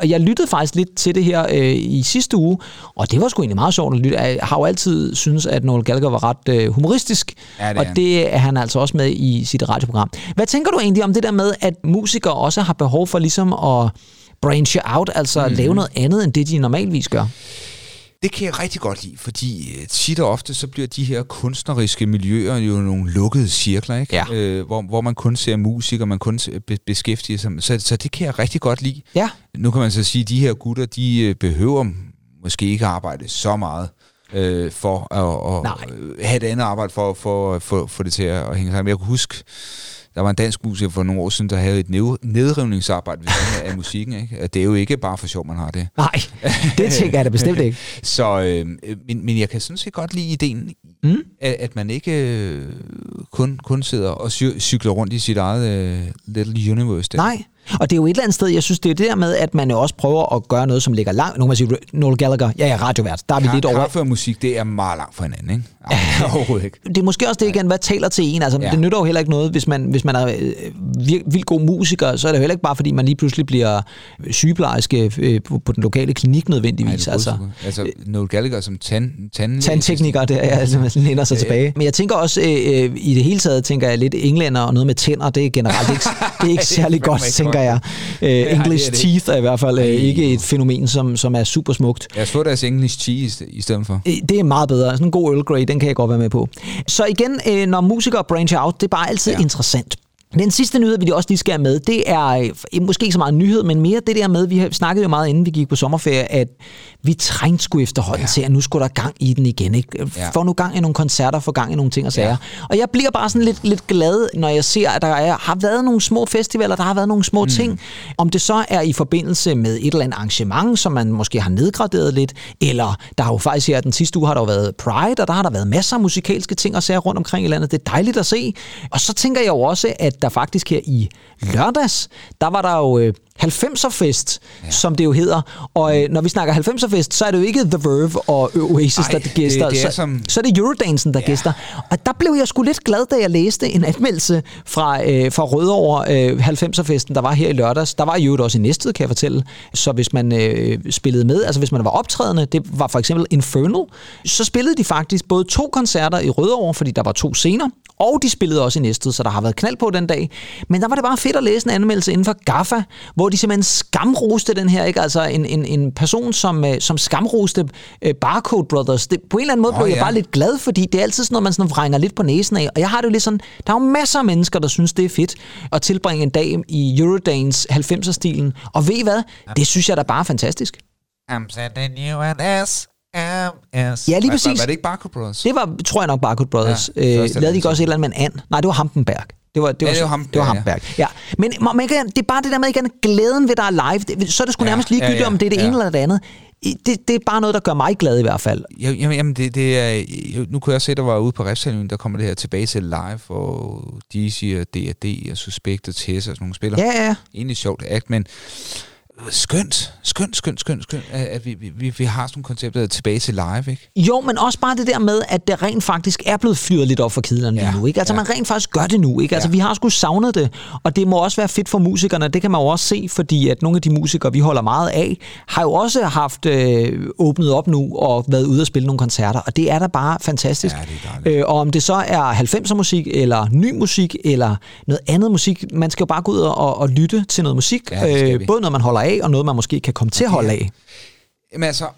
Og jeg lyttede faktisk lidt til det her øh, i sidste uge, og det var sgu egentlig meget sjovt at lytte. Jeg har jo altid synes at Noel Gallagher var ret øh, humoristisk, Ja, det og det er han altså også med i sit radioprogram. Hvad tænker du egentlig om det der med, at musikere også har behov for ligesom at branche out, altså mm. lave noget andet, end det de normalvis gør? Det kan jeg rigtig godt lide, fordi øh, tit og ofte så bliver de her kunstneriske miljøer jo nogle lukkede cirkler, ikke? Ja. Øh, hvor, hvor man kun ser musik, og man kun beskæftiger sig med. Så, så det kan jeg rigtig godt lide. Ja, Nu kan man så sige, at de her gutter, de øh, behøver måske ikke arbejde så meget øh, for at, at have et andet arbejde for, for at få, få det til at hænge sammen. Jeg kunne huske, der var en dansk musiker for nogle år siden, der havde et ned- nedrivningsarbejde ved siden af- musikken. Ikke? At det er jo ikke bare for sjov, man har det. nej, det tænker jeg da bestemt ikke. Så, øh, men, men jeg kan sådan set godt lide ideen, Mm. at, at man ikke øh, kun, kun sidder og cy- cykler rundt i sit eget øh, little universe. Der. Nej, Og det er jo et eller andet sted, jeg synes, det er det der med, at man jo også prøver at gøre noget, som ligger langt. Nu kan man sige, Noel Gallagher, ja, ja, radiovært, der er vi lidt over. Kaffe og musik, det er meget langt fra hinanden, ikke? Ej, overhovedet ikke. det er måske også det igen, hvad taler til en. Altså, ja. Ja. Det nytter jo heller ikke noget, hvis man, hvis man er øh, vir- vildt god musiker, så er det jo heller ikke bare, fordi man lige pludselig bliver sygeplejerske øh, på, den lokale klinik nødvendigvis. Ej, altså, altså, Noel Gallagher som tand, tand, tandtekniker, det er altså, man læner sig tilbage. Men jeg tænker også, øh, øh, i det hele taget, tænker jeg lidt englænder og noget med tænder, det er generelt ikke, det er ikke særlig godt, ikke tænker jeg. Øh, English er det teeth er i hvert fald øh, ikke et fænomen, som, som er super smukt. Lad os få deres English cheese i stedet for. Øh, Det er meget bedre. Sådan en god Earl Grey, den kan jeg godt være med på. Så igen, når musikere brancher out, det er bare altid ja. Ja. interessant. Den sidste nyhed, vi også lige skal have med, det er øh, måske ikke så meget nyhed, men mere det der med, vi har snakket jo meget inden vi gik på sommerferie, at vi trængte skulle efterhånden ja. til, at nu skulle der gang i den igen. Ikke? Ja. Få nu gang i nogle koncerter, få gang i nogle ting og sager. Ja. Og jeg bliver bare sådan lidt, lidt glad, når jeg ser, at der er, har været nogle små festivaler, der har været nogle små mm. ting. Om det så er i forbindelse med et eller andet arrangement, som man måske har nedgraderet lidt, eller der har jo faktisk her den sidste uge har der jo været Pride, og der har der været masser af musikalske ting og sager rundt omkring i landet. Det er dejligt at se. Og så tænker jeg jo også, at der faktisk her i lørdags, der var der jo øh, 90'er-fest, ja. som det jo hedder. Og øh, når vi snakker 90'er-fest, så er det jo ikke The Verve og Oasis, Ej, der det- gæster. det er så, som- så er det Eurodansen, der ja. gæster. Og der blev jeg sgu lidt glad, da jeg læste en anmeldelse fra, øh, fra Rødovre øh, 90'er-festen, der var her i lørdags. Der var øvrigt også i Næstved, kan jeg fortælle. Så hvis man øh, spillede med, altså hvis man var optrædende, det var for eksempel Infernal, så spillede de faktisk både to koncerter i Rødovre, fordi der var to scener, og de spillede også i Næstved, så der har været knald på den dag. Men der var det bare fedt at læse en anmeldelse inden for GAFFA, hvor de simpelthen skamroste den her, ikke? Altså en, en, en person, som, øh, som skamroste øh, Barcode Brothers. Det, på en eller anden måde Åh, blev jeg ja. bare lidt glad, fordi det er altid sådan noget, man sådan vrænger lidt på næsen af. Og jeg har det jo lidt sådan, der er jo masser af mennesker, der synes, det er fedt at tilbringe en dag i Eurodance 90'er-stilen. Og ved I hvad? Det synes jeg da bare er fantastisk. I'm sending you an SMS. Ja, lige Var, præcis. var det ikke Barcode Brothers? Det var, tror jeg nok, Barcode Brothers. Ja, øh, lavede de ikke også et eller andet med en and? Nej, det var Hampenberg. Det var, det var, Ja, det var Ham- det var ja, ja. Ja. Men man kan, det er bare det der med, igen, glæden ved, der er live. Det, så er det sgu Ja, nærmest ligegyldigt, ja, ja, om det er det ja. ene eller det andet. Det, det er bare noget, der gør mig glad i hvert fald. Ja, Jamen, jamen det, det er, nu kunne jeg se, der var ude på Refsalmen, der kommer det her tilbage til live, og DC og D&D og Suspect og Tess og sådan nogle spillere. Ja, ja. Egentlig sjovt act, men skønt, skønt, skønt, skønt, skønt, at vi, vi, vi har sådan nogle koncepter tilbage til live, ikke? Jo, men også bare det der med, at det rent faktisk er blevet fyret lidt op for kedlerne ja, lige nu. Ikke? Altså, ja. man rent faktisk gør det nu. Ikke? Altså, Ja. vi har sgu savnet det, og det må også være fedt for musikerne. Det kan man jo også se, fordi at nogle af de musikere, vi holder meget af, har jo også haft øh, åbnet op nu og været ude og spille nogle koncerter, og det er da bare fantastisk. Ja, øh, og om det så er 90'er musik, eller ny musik, eller noget andet musik, man skal jo bare gå ud og, og lytte til noget musik. Ja, vi. både noget, man holder af, og noget, man måske kan komme til at holde af. Jamen altså,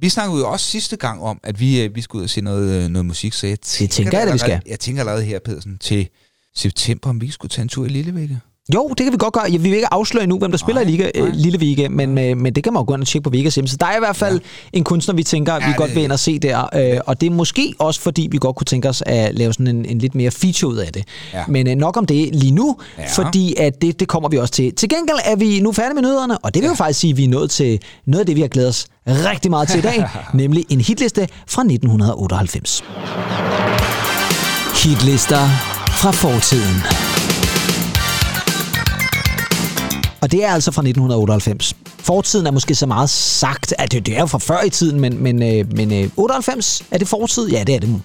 vi snakkede jo også sidste gang om, at vi, øh, vi skulle ud og se noget, øh, noget musik, så jeg tænker, tænker jeg da, vi skal. Jeg tænker allerede her, Pedersen, til september, om vi skulle tage en tur i Lillevægge. Jo, det kan vi godt gøre. Ja, vi vil ikke afsløre nu, hvem der spiller i Liga, øh, nej. Lille Vige, men, øh, men det kan man jo gå ind og tjekke på Vegas hjemmeside. Der er i hvert fald ja. en kunstner, vi tænker, vi Ja, godt det- vil ind og se der. Øh, og det er måske også, fordi vi godt kunne tænke os at lave sådan en, en lidt mere feature ud af det. Ja. Men øh, nok om det lige nu, Ja. fordi at det, det kommer vi også til. Til gengæld er vi nu færdige med nyhederne, og det vil jo faktisk sige, at vi er nået til noget af det, vi har glædet os rigtig meget til i dag, nemlig en hitliste fra 1998. Hitlister fra fortiden. Og det er altså fra 1998. Fortiden er måske så meget sagt, at det, det er jo fra før i tiden, men, men, øh, men øh, 98, er det fortid? Ja, det er det.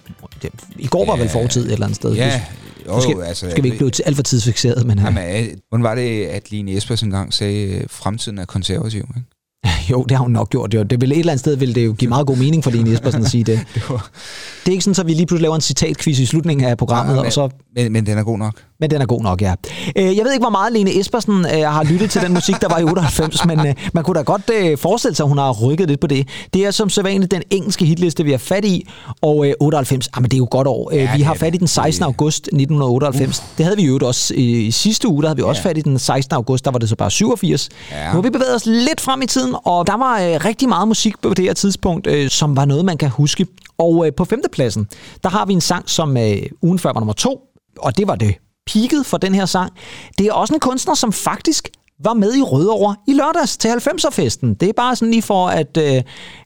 I går var Ja. vel fortid et eller andet sted. Ja, jo, skal, altså, skal vi ikke blive alt for tidsfixeret, men øh, Jamen, øh, hvordan var det, at Line Espers engang sagde, at fremtiden er konservativ, ikke? jo, det har hun nok gjort. Det, jo- det vil et eller andet sted vil det jo give meget god mening for Line Jespersen at sige det. Det var, Det er ikke sådan, at vi lige pludselig laver en citatquiz i slutningen af programmet, men, og så men, men den er god nok. Men den er god nok, ja. Øh, Jeg ved ikke, hvor meget Lene Espersen øh, har lyttet til den musik, der var i 98, men øh, man kunne da godt forestille sig, at hun har rykket lidt på det. Det er som sædvanligt den engelske hitliste, vi har fat i, og øh, 98, ah, men det er jo godt år. Ja, vi har fat i den 16. august 1998. Det havde vi jo også i, sidste uge, der havde vi også Ja. fat i den 16. august, der var det så bare 87. Ja. Nu har vi bevæget os lidt frem i tiden, og der var rigtig meget musik på det her tidspunkt, som var noget, man kan huske. Og på femtepladsen, der har vi en sang, som ugen før var nummer to, og det var det peaket for den her sang. Det er også en kunstner, som faktisk var med i Rødovre i lørdags til 90'er-festen. Det er bare sådan lige for at øh,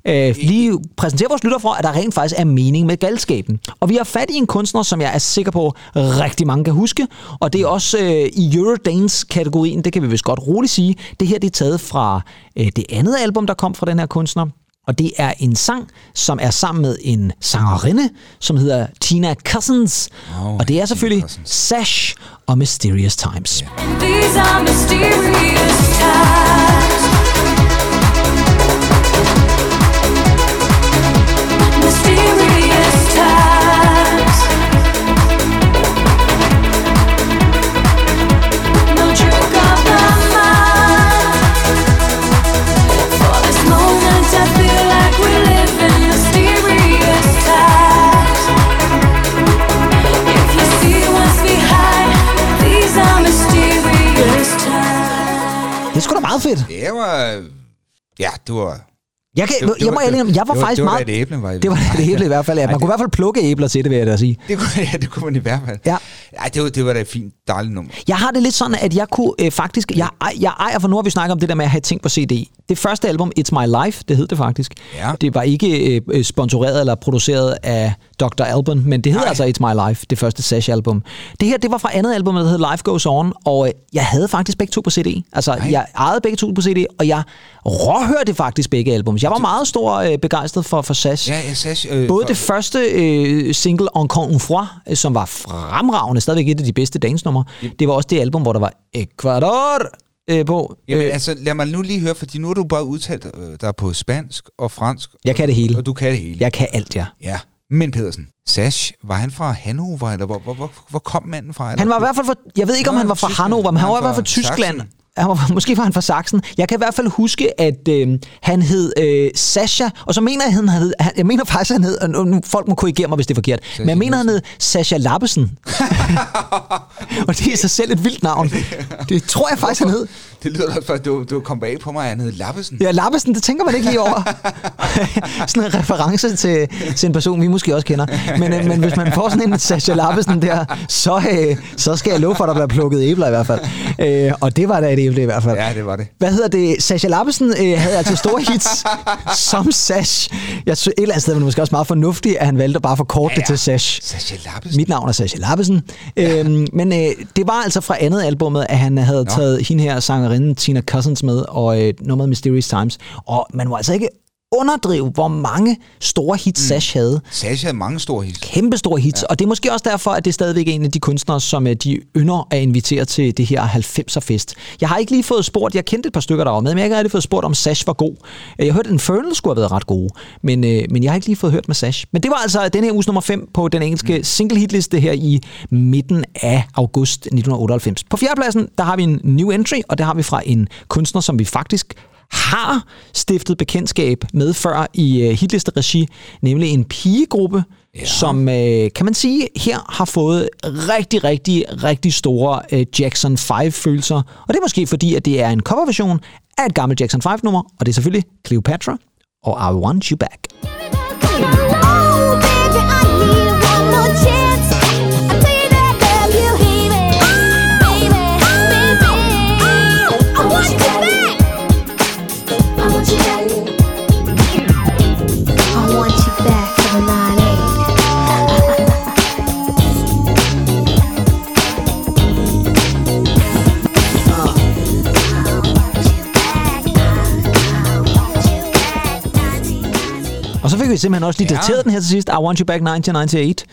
øh, lige præsentere vores lytter for, at der rent faktisk er mening med galskaben. Og vi har fat i en kunstner, som jeg er sikker på, rigtig mange kan huske. Og det er også øh, i Eurodance-kategorien, det kan vi vist godt roligt sige. Det her det er taget fra øh, det andet album, der kom fra den her kunstner. Og det er en sang, som er sammen med en sangerinde, som hedder Tina Cousins. Oh, og det er selvfølgelig. Sash og Mysterious Times. These meget fedt. Det var... Ja, det var... Jeg, kan, Det, det jeg må var- ærlig jeg var det faktisk det var, meget... da et æble var i Det var det æble i hvert fald, ja. Man kunne i hvert fald plukke æbler til det, vil jeg da sige. Det kunne, ja, det kunne man i hvert fald. Ja. Ej, det var, det var da et fint, dejligt nummer. Jeg har det lidt sådan, at jeg kunne øh, faktisk... Jeg, ej- jeg ejer, for nu har vi snakket om det der med at have ting på CD. Det første album, It's My Life, det hed det faktisk. Ja. Det var ikke øh, øh, sponsoreret eller produceret af Dr. Alban, men det hed Nej. altså It's My Life, det første Sash-album. Det her, det var fra andet album, der hed Life Goes On, og øh, jeg havde faktisk begge to på CD. Altså, Nej. jeg ejede begge to på CD, og jeg råhørte faktisk begge albums. Jeg var meget stor øh, begejstret for, for Sash. Ja, jeg sagde... Øh, Både for- det første øh, single, Encore une fois, øh, som var fremragende, stadigvæk et af de bedste dansnumre, det var også det album, hvor der var Ecuador øh, på. Jamen, Øh, altså, lad mig nu lige høre, fordi nu har du bare udtalt øh, dig på spansk og fransk. Jeg kan det hele. Og du kan det hele. jeg kan alt, ja. Ja. Men Pedersen, Sash, var han fra Hannover, eller hvor, hvor, hvor, hvor kom manden fra? Han var i hvert fald fra, jeg ved ikke, om han var fra Tyskland. Hannover, men han Han var i hvert fald fra Tyskland. Sachsen. Han var, måske var han fra Sachsen. Jeg kan i hvert fald huske, at øh, han hed øh, Sasha, og så mener jeg, han hed, han, jeg mener faktisk, han hed, og nu, folk må korrigere mig, hvis det er forkert, men jeg mener, han hed Sasha Lappesen. og det er sig selv et vildt navn. Det tror jeg faktisk, han hed. Det lyder for, at du, du kom bag på mig, at han hed Lappesen. Ja, Lappesen, det tænker man ikke lige over. sådan en reference til, til en person, vi måske også kender. Men, øh, men hvis man får sådan en Sasha Lappesen der, så, øh, så skal jeg love for, at der bliver plukket æbler i hvert fald. Øh, og det var da et æble i hvert fald. Ja, det var det. Hvad hedder det? Sasha Lappesen øh, havde altså store hits som Sash. Jeg synes, et eller andet sted var det måske også meget fornuftigt, at han valgte bare forkorte det til Sash. Sash Lappesen. Mit navn er Sasha Lappesen. Øhm, men øh, det var altså fra andet albummet, at han havde Nå. taget hende her sangerinde Tina Cousins med, og øh, nummeret Mysterious Times. Og man må altså ikke underdrive, hvor mange store hits mm. Sash havde. Sash havde mange store hits. Kæmpe store hits. Ja. Og det er måske også derfor, at det er stadigvæk en af de kunstnere, som øh, de ynder at invitere til det her 90'er-fest. Jeg har ikke lige fået spurgt, jeg kendte et par stykker, der var med, men jeg har ikke rigtig fået spurgt, om Sash var god. Øh, Jeg hørte, at Infernal skulle have været ret gode, men, øh, men jeg har ikke lige fået hørt med Sash. Men det var altså den her uges nummer 5 på den engelske mm. single hitliste her i midten af august 1998. På fjerdepladsen, der har vi en new entry, og det har vi fra en kunstner, som vi faktisk har stiftet bekendtskab med før i uh, hitliste-regi, nemlig en pigegruppe, ja. som, uh, kan man sige, her har fået rigtig, rigtig, rigtig store uh, Jackson 5-følelser. Og det er måske fordi, at det er en coverversion af et gammelt Jackson 5-nummer, og det er selvfølgelig Cleopatra og I Want You Back. Oh, fik vi simpelthen også lige Ja. dateret den her til sidst, I Want You Back 1998.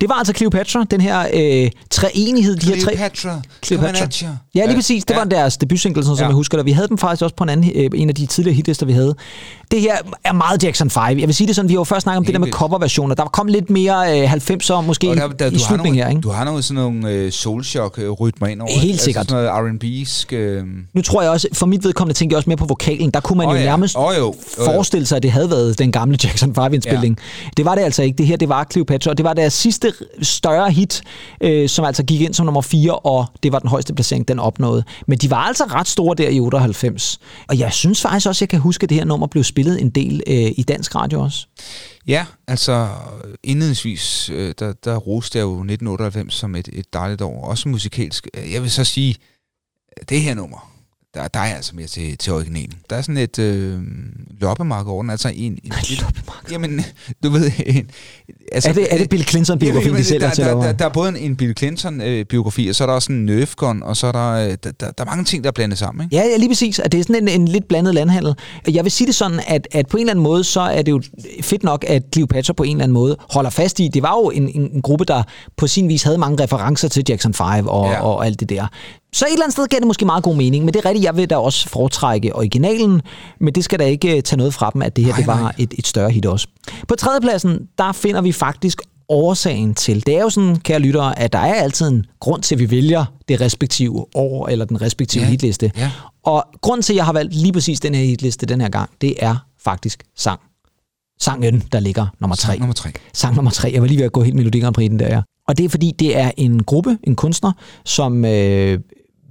Det var altså Cleopatra, den her øh, treenighed, de her tre... Cleopatra. Cleopatra. Ja, lige præcis. Det Ja. var deres debutsingle, sådan som Ja. jeg husker det. Vi havde dem faktisk også på en, anden, øh, en af de tidligere hitlister, vi havde. Det her er meget Jackson 5. Jeg vil sige det sådan, vi har jo først snakket om det der med coverversioner. Der kom lidt mere øh, 90'er måske Og der, der, i du, har slutningen her, ikke? du har nogle sådan nogle øh, soulshock-rytmer ind over. Helt ikke? sikkert. Altså sådan noget R&B'sk... Øh, Nu tror jeg også, for mit vedkommende tænker jeg også mere på vokalen. Der kunne man Åh jo ja. nærmest Åh jo. Jo. forestille sig, at det havde været den gamle Jackson 5-indspilning. Ja. Det var det altså ikke. Det her, det var Cleopatra, og det var deres sidste større hit, øh, som altså gik ind som nummer 4, og det var den højeste placering, den opnåede. Men de var altså ret store der i 98. Og jeg synes faktisk også, at jeg kan huske, at det her nummer blev spillet en del øh, i dansk radio også. ja, altså indledningsvis, øh, der, der roste jeg jo 1998 som et, et dejligt år. Også musikalsk. Jeg vil så sige, det her nummer, der, der er altså mere til, til originalen. Der er sådan et øh, loppemarked over den, altså en... en loppemarked? Jamen, du ved... En, altså, Er det, er det Bill Clinton-biografi, de sælger der, til der, der, der er både en, en Bill Clinton-biografi, og så er der også en Nerf gun, og så er der, øh, der, der, der er mange ting, der er blandet sammen. Ikke? Ja, ja, lige præcis. At det er sådan en, en lidt blandet landhandel. Jeg vil sige det sådan, at, at på en eller anden måde, så er det jo fedt nok, at Cleopatra på en eller anden måde holder fast i. Det var jo en, en, en gruppe, der på sin vis havde mange referencer til Jackson 5 og, ja. og alt det der. Så et eller andet sted gav det måske meget god mening, men det er rigtigt, jeg vil da også foretrække originalen, men det skal da ikke øh, tage noget fra dem, at det her Nej, det var nej. et, et større hit også. På tredjepladsen, der finder vi faktisk årsagen til. Det er jo sådan, kære lyttere, at der er altid en grund til, at vi vælger det respektive år eller den respektive Ja, hitliste. ja. Og grunden til, at jeg har valgt lige præcis den her hitliste den her gang, det er faktisk sang. Sangen, der ligger nummer tre. Sang nummer tre. Sang nummer tre. Jeg var lige ved at gå helt Melodi Grand Prix den der, ja. Og det er fordi, det er en gruppe, en kunstner, som øh,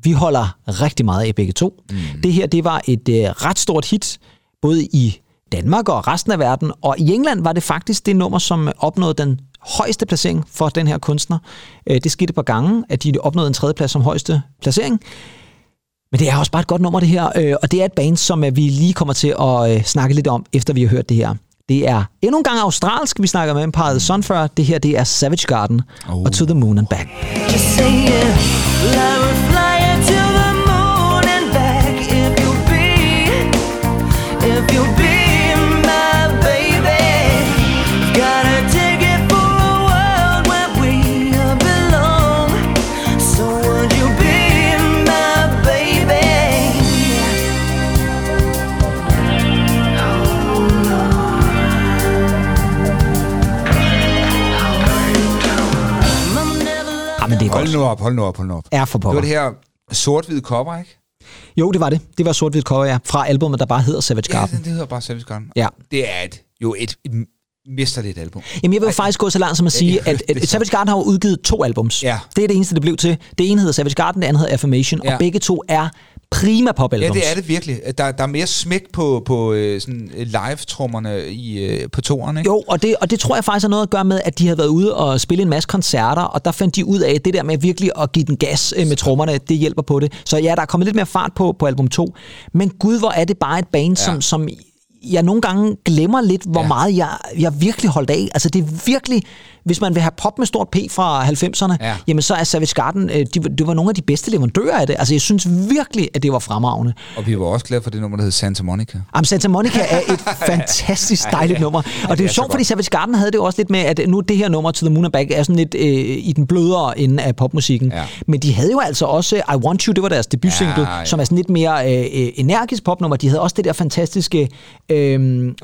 vi holder rigtig meget af begge to. Mm. Det her, det var et øh, ret stort hit, både i Danmark og resten af verden. Og i England var det faktisk det nummer, som opnåede den højeste placering for den her kunstner. Øh, det skete et par gange, at de opnåede en tredjeplads som højeste placering. Men det er også bare et godt nummer, det her. Øh, og det er et band, som øh, vi lige kommer til at øh, snakke lidt om, efter vi har hørt det her. Det er endnu en gang australsk, vi snakker med Empire The Sun før. Det her, det er Savage Garden oh. og To The Moon and Back. Just saying, I would Hold nu op, hold nu op, hold nu op. Er for Det var pokker. det her sort-hvide cover, ikke? Jo, det var det. Det var sort-hvid cover, ja. Fra albumet, der bare hedder Savage Ja, Garden. det, det hedder bare Savage Garden. Ja. Det er et, jo et, et mesterligt album. Jamen, jeg vil jo faktisk gå så langt som at sige, Ja, at, at Savage Garden har jo udgivet to albums. Ja. Det er det eneste, det blev til. Det ene hedder Savage Garden, det andet hedder Affirmation, Ja. og begge to er prima Ja, pop-albums. det er det virkelig. Der, der er mere smæk på, på øh, sådan øh, live-trommerne i, øh, på toren, ikke? Jo, og det, og det tror jeg faktisk har noget at gøre med, at de har været ude og spille en masse koncerter, og der fandt de ud af, at det der med virkelig at give den gas øh, med trommerne, det hjælper på det. Så ja, der er kommet lidt mere fart på, på album 2. Men gud, hvor er det bare et band, som, Ja. som jeg nogle gange glemmer lidt, hvor Ja. meget jeg, jeg virkelig holdt af. Altså det er virkelig, hvis man vil have pop med stort P fra 90'erne, Ja. jamen så er Savage Garden, øh, de, det var nogle af de bedste leverandører af det. Altså jeg synes virkelig, at det var fremragende. Og vi var også glade for det nummer, der hed Santa Monica. Jamen, Santa Monica er et fantastisk dejligt nummer. Og det er jo sjovt, fordi Savage Garden havde det også lidt med, at nu det her nummer, To The Moon and Back, er sådan lidt øh, i den blødere ende af popmusikken. Ja. Men de havde jo altså også I Want You, det var deres debutsingle, Ja, ja, ja. ja. som er sådan lidt mere øh, øh, energisk popnummer. De havde også det der fantastiske, øh,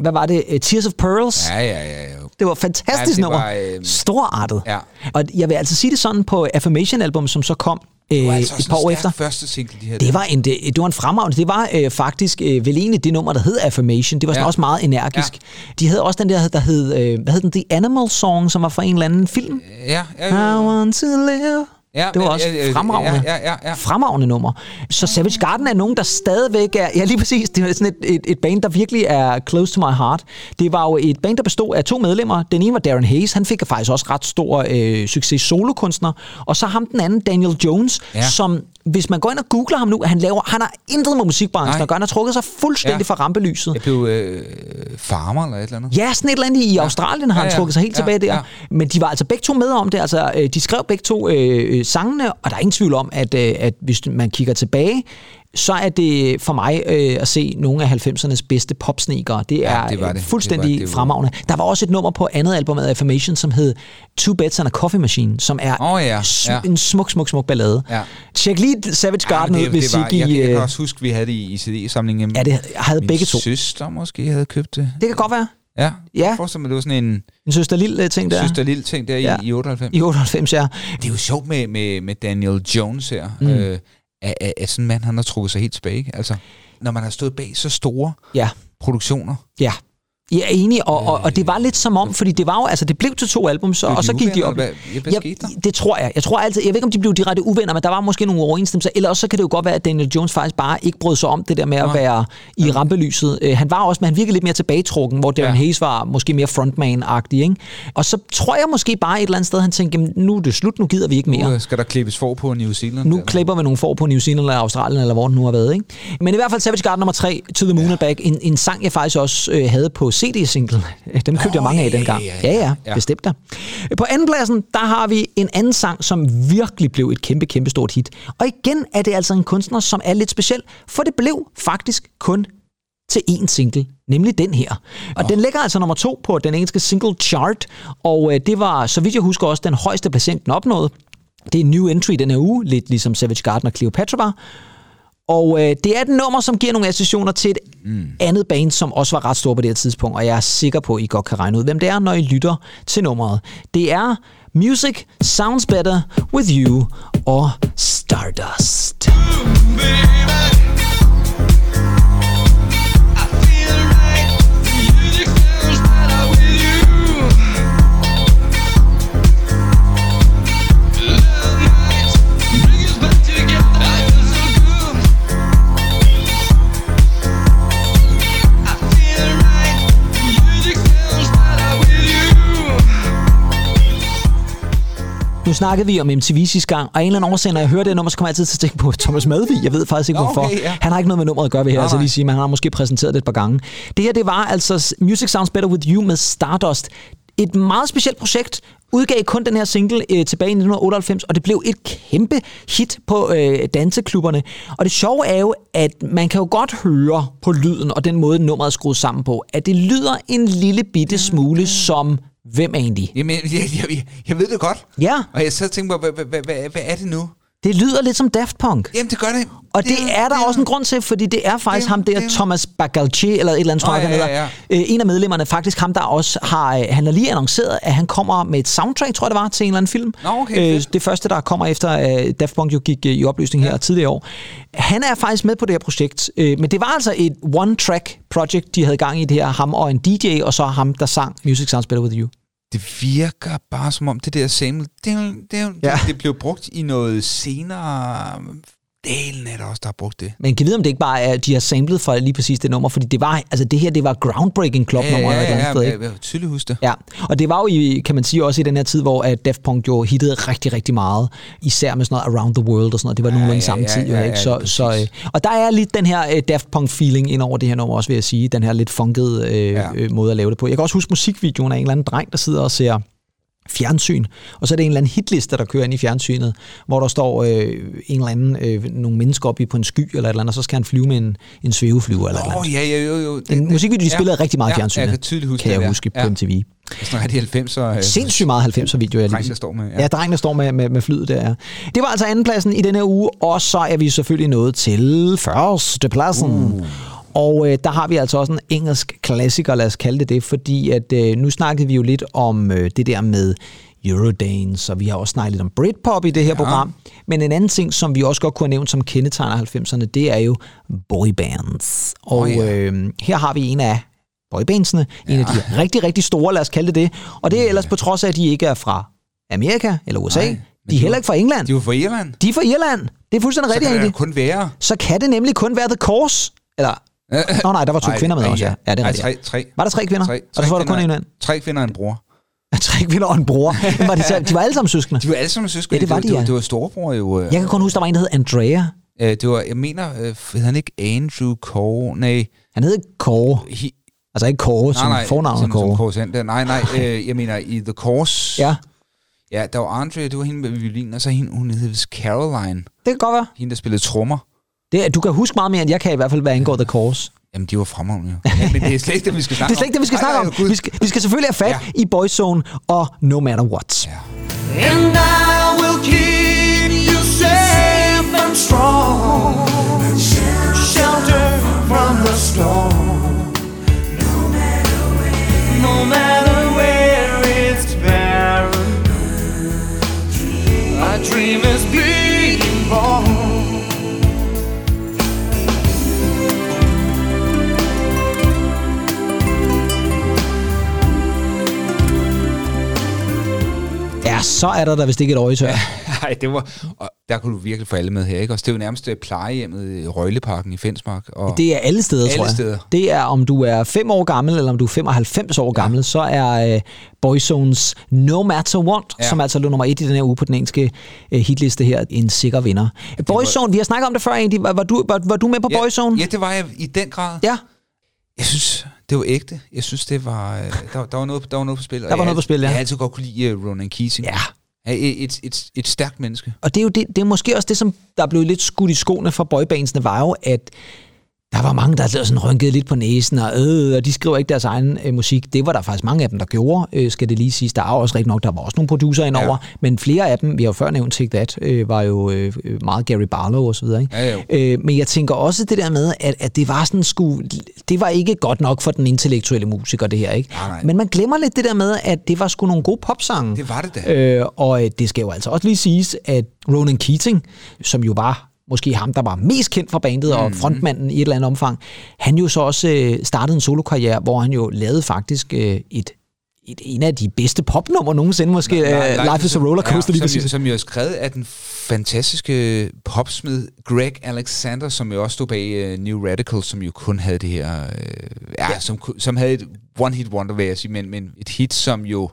hvad var det, Øh, Tears of Pearls. Ja, ja, ja. ja. Det var fantastisk Ja, det nummer. var, øh, Storartet. Ja. Og jeg vil altså sige det sådan på Affirmation-album, som så kom øh, Det var altså et par år efter. første single, de her. Det var en, det, det var en fremragende. Det var øh, faktisk øh, vel egentlig det nummer, der hed Affirmation. Det var sådan Ja. også meget energisk. De havde også den der, der hed, øh, hvad hed den? The Animal Song, som var fra en eller anden film. Ja, ja, I ja. want to live. Ja, det var også ja, ja, fremragende. ja, ja, ja. Fremragende nummer. Så Savage Garden er nogen, der stadigvæk er... Ja, lige præcis. Det er sådan et, et, et band, der virkelig er close to my heart. Det var jo et band, der bestod af to medlemmer. Den ene var Darren Hayes. Han fik faktisk også ret stor øh, succes solokunstner. Og så ham den anden, Daniel Jones, ja. som... Hvis man går ind og googler ham nu, han laver, han har intet med musikbranchen Nej. at gøre. Han har trukket sig fuldstændig Ja. ja. fra rampelyset. Jeg blev øh, farmer eller et eller andet. Ja, sådan et eller andet i Australien har Ja, han ja. trukket sig helt Ja, tilbage der. ja. Men de var altså begge to med om det. Altså, øh, de skrev begge to øh, øh, sangene, og der er ingen tvivl om, at, øh, at hvis man kigger tilbage, så er det for mig øh, at se nogle af 90'ernes bedste popsnekere. Det er Ja, det var øh, det. fuldstændig Det var- det var- fremragende. Der var også et nummer på andet album af Affirmation, som hed Two Beds and a Coffee Machine, som er Åh, ja, sm- ja. en smuk, smuk, smuk ballade. Ja. Tjek lige Savage Garden Ja, ud, hvis I var, jeg, jeg give... kan øh, også huske, vi havde det i CD-samlingen. Ja, det havde Min begge to. søster måske havde købt det. Det kan godt være. Ja, Ja. Jeg forestiller mig, det var sådan en En søster lille ting der. søster lille ting der Ja. i, i 98. I 98, ja. Det er jo sjovt med, med, med Daniel Jones her, mm. øh, at, at, at sådan en mand, han har trukket sig helt tilbage. Altså, når man har stået bag så store Ja, produktioner, ja. Jeg er enig, og, og, og det var lidt som om, fordi det var jo, altså det blev til to album, så, og så gik de op. hvad- hvad skete der? det tror jeg. Jeg tror altid, jeg ved ikke, om de blev direkte uvenner, men der var måske nogle overensstemmelser. Eller også så kan det jo godt være, at Daniel Jones faktisk bare ikke brød sig om det der med at være i rampelyset. Øh, Han var også, men han virkede lidt mere tilbagetrukken, hvor Darren Ja. Hayes var måske mere frontman-agtig, ikke? Og så tror jeg måske bare et eller andet sted, han tænkte, "Jamen, nu er det slut, nu gider vi ikke mere. Nu skal der klippes for på New Zealand. Nu eller? klipper vi nogle får på New Zealand eller Australien, eller hvor den nu har været. Ikke? Men i hvert fald Savage Garden nummer 3, To the Moon and Back, en, en sang, jeg faktisk også øh, havde på CD-single. Dem købte jeg mange af dengang. ja, Ja, ja, ja, bestemt da. På andenpladsen, der har vi en anden sang, som virkelig blev et kæmpe, kæmpe stort hit. Og igen er det altså en kunstner, som er lidt speciel, for det blev faktisk kun til én single, nemlig den her. Og oh. den ligger altså nummer to på den engelske single chart, og øh, det var, så vidt jeg husker, også den højeste placering, den opnåede. Det er en new entry den her uge, lidt ligesom Savage Garden og Cleopatra var. Og øh, det er et nummer, som giver nogle associationer til et mm. andet band, som også var ret stort på det her tidspunkt, og jeg er sikker på, at I godt kan regne ud, hvem det er, når I lytter til nummeret. Det er Music Sounds Better With You og Stardust. Nu snakkede vi om MTV sidste gang, og en eller anden årsag, når jeg hører det nummer, så kommer jeg altid til at tænke på Thomas Madvig. Jeg ved faktisk ikke, hvorfor. okay, ja. Han har ikke noget med nummeret at gøre ved her, nej. lige sige, men han har måske præsenteret det et par gange. Det her, det var altså Music Sounds Better With You med Stardust. Et meget specielt projekt, udgav kun den her single øh, tilbage i 1998, og det blev et kæmpe hit på øh, danseklubberne. Og det sjove er jo, at man kan jo godt høre på lyden og den måde, nummeret er skruet sammen på, at det lyder en lille bitte smule som Hvem egentlig? Jamen, jeg, jeg, jeg, ved det godt. Ja, Og jeg så tænker på, hvad, hvad, hvad, hvad, hvad er det nu? Det lyder lidt som Daft Punk. Jamen, det gør det. Og det, er der også en grund til, fordi det er faktisk det- ham der, det- Thomas Bagalche, eller et eller andet, jeg, han ja, hedder. ja, Øh, En af medlemmerne, faktisk ham, der også har, øh, han har lige annonceret, at han kommer med et soundtrack, tror jeg det var, til en eller anden film. Nå, okay, fedt. det første, der kommer efter, at Daft Punk jo gik øh, i opløsning her tidligere år. Han er faktisk med på det her projekt, øh, men det var altså et one-track project, de havde gang i det her, ham og en DJ, og så ham, der sang Music Sounds Better With You. Det virker bare som om det der sample, det, det, Ja. det blev brugt i noget senere... Delen er der også, der har brugt det. Men kan vide, om det ikke bare er, at de har samlet for lige præcis det nummer, fordi det var, altså det her, det var groundbreaking club nummer ja, eller andet ja, sted, ja, ikke? jeg, jeg tydeligt huske det. Ja, og det var jo, i, kan man sige, også i den her tid, hvor at Daft Punk jo hittede rigtig, rigtig meget, især med sådan noget Around the World og sådan noget. Det var nogenlunde ja, samme ja, tid, jo, ja, ikke? ja, Så, lige så, øh, og der er lidt den her øh, Daft Punk-feeling ind over det her nummer også, vil jeg sige. Den her lidt funkede øh, Ja. øh, måde at lave det på. Jeg kan også huske musikvideoen af en eller anden dreng, der sidder og ser fjernsyn, og så er det en eller anden hitliste, der kører ind i fjernsynet, hvor der står øh, en eller anden, øh, nogle mennesker oppe på en sky eller et eller andet, og så skal han flyve med en, en svæveflyver eller et eller andet. ja, ja, jo, jo. Det, En musikvideo, de spillede rigtig meget i ja, fjernsynet. jeg kan tydeligt huske kan det jeg der. huske på Ja. MTV. Det er sådan rigtig 90'er. øh, Sindssygt meget 90'er videoer. dreng, der står med. Ja, drengen, der står med, med, med flyet der. Det var altså andenpladsen i denne her uge, og så er vi selvfølgelig nået til førstepladsen. Uh. Og øh, der har vi altså også en engelsk klassiker, lad os kalde det det, fordi at øh, nu snakkede vi jo lidt om øh, det der med Eurodance, og vi har også snakket lidt om Britpop i det her ja. program. Men en anden ting, som vi også godt kunne have nævnt som kendetegner 90'erne, det er jo boybands. Og Åh, ja. øh, her har vi en af boybandsene, en af de rigtig, rigtig store, lad os kalde det det. Og det er ellers på trods af, at de ikke er fra Amerika eller USA. Nej, de er heller ikke fra England. De var fra Irland. De er fra Irland. Det er fuldstændig Så rigtigt, kan det kun være... Så kan det nemlig kun være The Course. Eller, nå nej, der var to Ej, kvinder med ej, også, ja. Ja, det er Ej, rigtigt. tre, tre, Var der tre kvinder? tre, og så var der kun en mand. Tre kvinder og en bror. Tre kvinder og en bror. Men var de, så, de var alle sammen søskende. De var alle sammen søskende. Ja, det var de, det, ja. var, det var storebror jo. øh. Jeg kan kun huske, der var en, der hed Andrea. Øh, det var, jeg mener, øh, hed han ikke Andrew Cole? Nej, Han hed he, Altså ikke Kåre, som fornavnet som, som. Kåre Sander. Nej, nej, øh, jeg mener i The Course. Ja, Ja, der var Andre, det var hende med violin, og så hende, hun hed Caroline. det kan godt være. Hende, der spillede trommer. Det, er- du kan huske meget mere, end jeg kan i hvert fald, hvad angår The Course. Jamen, de var fremragende. jo. Men, men det er slet ikke det, vi skal snakke Det er slet ikke det, vi skal snakke om. nej, Gud. Vi skal, vi skal selvfølgelig have fat Ja. i Boyzone og No Matter What. Ja. And I will keep you safe and strong. Shelter from the storm. No matter where Ja, så er der da vist ikke et øje tør. Nej, det var... Og der kunne du virkelig få alle med her, ikke? Også det er jo nærmest øh, plejehjemmet i Røgleparken i Fensmark. Og Det er alle steder, Alle tror jeg. steder. Det er, om du er 5 år gammel, eller om du er 95 år gammel, så er øh, Boyzones No Matter What, ja. Som altså lå nummer et i den her uge på den engelske øh, hitliste her, en sikker vinder. Boyzone, vi har snakket om det før egentlig. Var, var, du, var, var du med på ja, Boyzone? Ja, det var jeg i den grad. ja. Jeg synes, det var ægte. Jeg synes, det var... øh, Der, der, var, noget, der var noget på spil. Der var noget på spil, ja. Jeg har altid godt kunne lide uh, Ronan Keating. Ja. Et, et, et, et stærkt menneske. Og det er jo det, det er måske også det, som der blev lidt skudt i skoene for boybandsene, var jo, at der var mange, der sådan rynket lidt på næsen, og, øh, og de skriver ikke deres egen øh, musik. Det var der faktisk mange af dem, der gjorde, øh, skal det lige siges. Der er også rigtig nok, der var også nogle producer indover, ja. men flere af dem, vi har jo før nævnt Take That, øh, var jo øh, meget Gary Barlow og så videre. Ikke? Ja, jo. Øh, men jeg tænker også det der med, at, at det var sådan sku, det var ikke godt nok for den intellektuelle musiker, det her. ikke. Nej, nej. Men man glemmer lidt det der med, at det var sgu nogle gode popsange. Det var det da. Øh, og øh, det skal jo altså også lige siges, at Ronan Keating, som jo var måske ham, der var mest kendt fra bandet Mhm. og frontmanden i et eller andet omfang, han jo så også øh, startede en solokarriere, hvor han jo lavede faktisk øh, et, et, en af de bedste popnummer nogensinde, måske øh, Life is a Rollercoaster, ja, lige præcis. som jo er skrevet af den fantastiske popsmed Greg Alexander, som jo også stod bag uh, New Radicals, som jo kun havde det her... Uh, ja, ja. Som, som havde et one-hit wonder, vil jeg sige, men, men et hit, som jo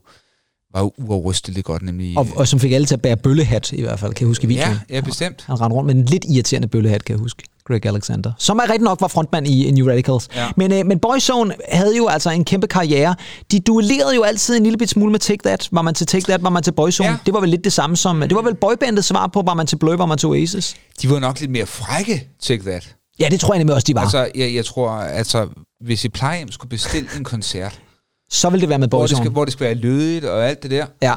var uafrysteligt godt, nemlig... Og, og som fik alle til at bære bøllehat, i hvert fald, kan jeg huske i videoen. ja, ja, bestemt. Han rendte rundt med en lidt irriterende bøllehat, kan jeg huske. Greg Alexander. Som er rigtig nok var frontmand i, New Radicals. Ja. Men, øh, men Boyzone havde jo altså en kæmpe karriere. De duellerede jo altid en lille bit smule med Take That. Var man til Take That, var man til Boyzone. Ja. Det var vel lidt det samme som... Det var vel boybandets svar på, var man til Blur, var man til Oasis. De var nok lidt mere frække, Take That. Ja, det tror jeg nemlig også, de var. Altså, Altså, jeg, jeg tror, altså, hvis et plejehjem skulle bestille en koncert, så ville det være med hvor det, skal, hvor det skal være lødigt og alt det der, Ja.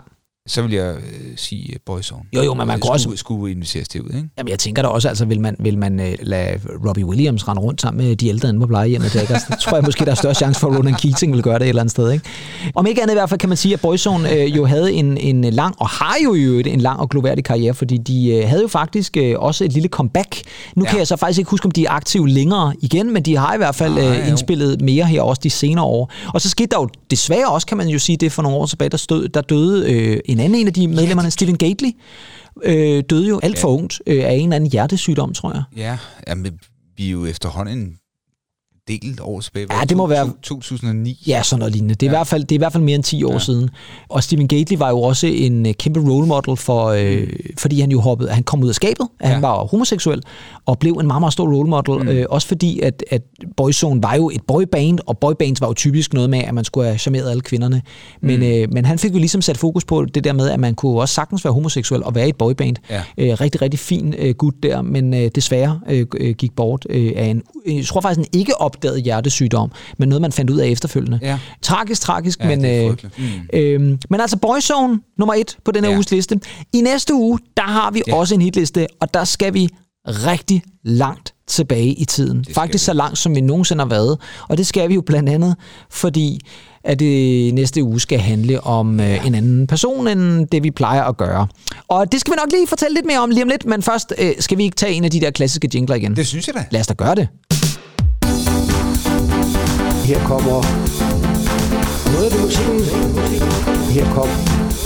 Så vil jeg øh, sige uh, Boyzone. Jo, jo, men man Øh, kunne også- skulle, skulle inviteres til ud, ikke? Jamen, jeg tænker da også, altså, vil man, vil man øh, lade Robbie Williams rende rundt sammen med de ældre inde på plejehjemmet? Det, det tror jeg måske, der er større chance for, at Ronan Keating vil gøre det et eller andet sted. Ikke? Om ikke andet i hvert fald kan man sige, at Boyzone øh, jo havde en, en lang, og har jo i øvrigt en lang og gloværdig karriere, fordi de øh, havde jo faktisk øh, også et lille comeback. Nu ja. kan jeg så faktisk ikke huske, om de er aktive længere igen, men de har i hvert fald øh, jo. indspillet mere her også de senere år. Og så skete der jo desværre også, kan man jo sige, det for nogle år tilbage, der, stod, der døde øh, en anden en af de medlemmerne, Stephen Gately, øh, døde jo alt for ungt øh, af en eller anden hjertesygdom, tror jeg. Ja, jamen, vi er jo efterhånden en del år tilbage. Ja, det må være- 2009. Ja, sådan noget lignende. Det er, ja. i, hvert fald, det er i hvert fald mere end 10 år ja. Siden. Og Stephen Gately var jo også en øh, kæmpe role model, for, øh, fordi han jo hoppede, han kom ud af skabet, at ja. han var homoseksuel, og blev en meget, meget stor role model. Mm. Øh, også fordi, at, at Boyzone var jo et boyband, og boybands var jo typisk noget med, at man skulle have charmeret alle kvinderne. Men, mm. øh, men han fik jo ligesom sat fokus på det der med, at man kunne også sagtens være homoseksuel og være i et boyband. Ja. Øh, rigtig, rigtig fin øh, gut der, men øh, desværre øh, øh, gik bort øh, af en, jeg tror faktisk en ikke opdaget hjertesygdom, men noget, man fandt ud af efterfølgende. Ja. Tragisk, tragisk, Ja, men, øh. Mm. øh, men altså Boyzone nummer et på den her ja. Uges liste. I næste uge, der har vi ja. Også en hitliste, og der skal vi rigtig langt tilbage i tiden. Faktisk vi. så langt, som vi nogensinde har været. Og det skal vi jo blandt andet, fordi at det næste uge skal handle om øh, en anden person, end det vi plejer at gøre. Og det skal vi nok lige fortælle lidt mere om lige om lidt, men først øh, skal vi ikke tage en af de der klassiske jingler igen. Det synes jeg da. Lad os da gøre det. Her kommer noget af musikken. Her kom,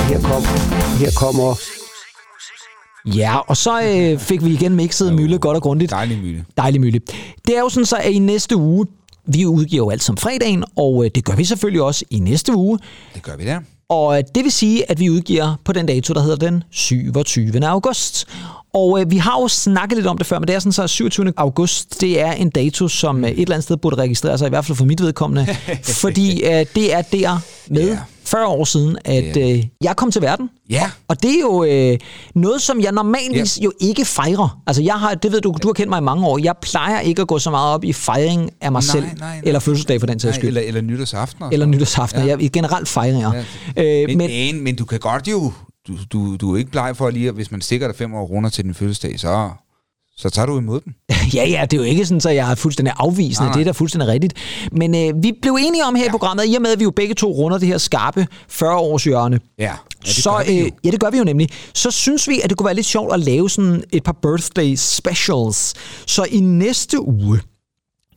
her kom, her kommer Ja, og så øh, fik vi igen mixet Mølle godt og grundigt. Dejlig myle. Dejlig mølle. Det er jo sådan så, at i næste uge, vi udgiver jo alt som fredagen, og øh, det gør vi selvfølgelig også i næste uge. Det gør vi der. Og øh, det vil sige, at vi udgiver på den dato, der hedder den 27. august. Og øh, vi har jo snakket lidt om det før, men det er sådan så, at 27. august, det er en dato, som øh, et eller andet sted burde registrere sig, i hvert fald for mit vedkommende. fordi øh, det er der med Ja. 40 år siden, at øh, jeg kom til verden. Ja. Og det er jo øh, noget, som jeg normalvis jo ikke fejrer. Altså, jeg har, det ved du, du har kendt mig i mange år. Jeg plejer ikke at gå så meget op i fejring af mig Nej, selv, nej, nej. eller fødselsdag for den sags skyld. eller, eller nytårsaften. og Eller sådan noget. nytårsaften. Ja. Jeg i generelt fejringer. Ja. Øh, men, men, men du kan godt jo... Du, du, du er ikke bleg for lige, at hvis man stikker dig fem år runder til din fødselsdag, så, så tager du imod dem. ja, ja, det er jo ikke sådan, at jeg er fuldstændig afvisende. Nej, nej. Det er da fuldstændig rigtigt. Men øh, vi blev enige om her ja. i programmet, i og med, at vi jo begge to runder det her skarpe 40-års hjørne, Ja, ja det så, øh, ja, det gør vi jo nemlig. Så synes vi, at det kunne være lidt sjovt at lave sådan et par birthday specials. Så i næste uge,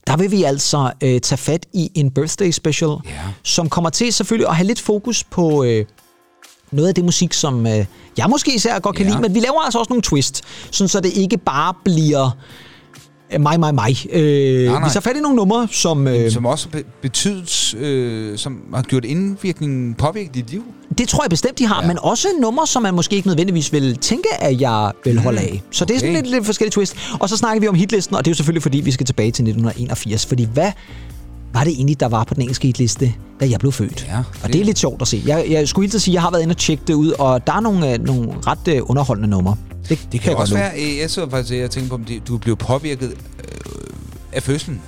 der vil vi altså øh, tage fat i en birthday special, Ja. som kommer til selvfølgelig at have lidt fokus på, øh, noget af det musik, som øh, jeg måske især godt kan Ja. lide, men vi laver altså også nogle twist, sådan så det ikke bare bliver øh, mig, mig, mig. Øh, Nej, nej. Vi tager fat i nogle numre, som... Øh, Som også be- betydet, øh, som har gjort indvirkning, påvirket dit liv. Det tror jeg bestemt, de har, ja. men også numre, som man måske ikke nødvendigvis vil tænke, at jeg vil holde af. Så det er sådan Okay. lidt, lidt forskellige twist. Og så snakker vi om hitlisten, og det er jo selvfølgelig, fordi vi skal tilbage til 1981. Fordi hvad var det egentlig, der var på den engelske hitliste, da jeg blev født? Ja, og det- det er lidt sjovt at se. Jeg, jeg skulle at sige, at jeg har været inde og tjekke det ud, og der er nogle, øh, nogle ret øh, underholdende numre. Det, Det kan jeg også være, øh, jeg så faktisk jeg tænker på, om det, du blev påvirket øh, af fødslen.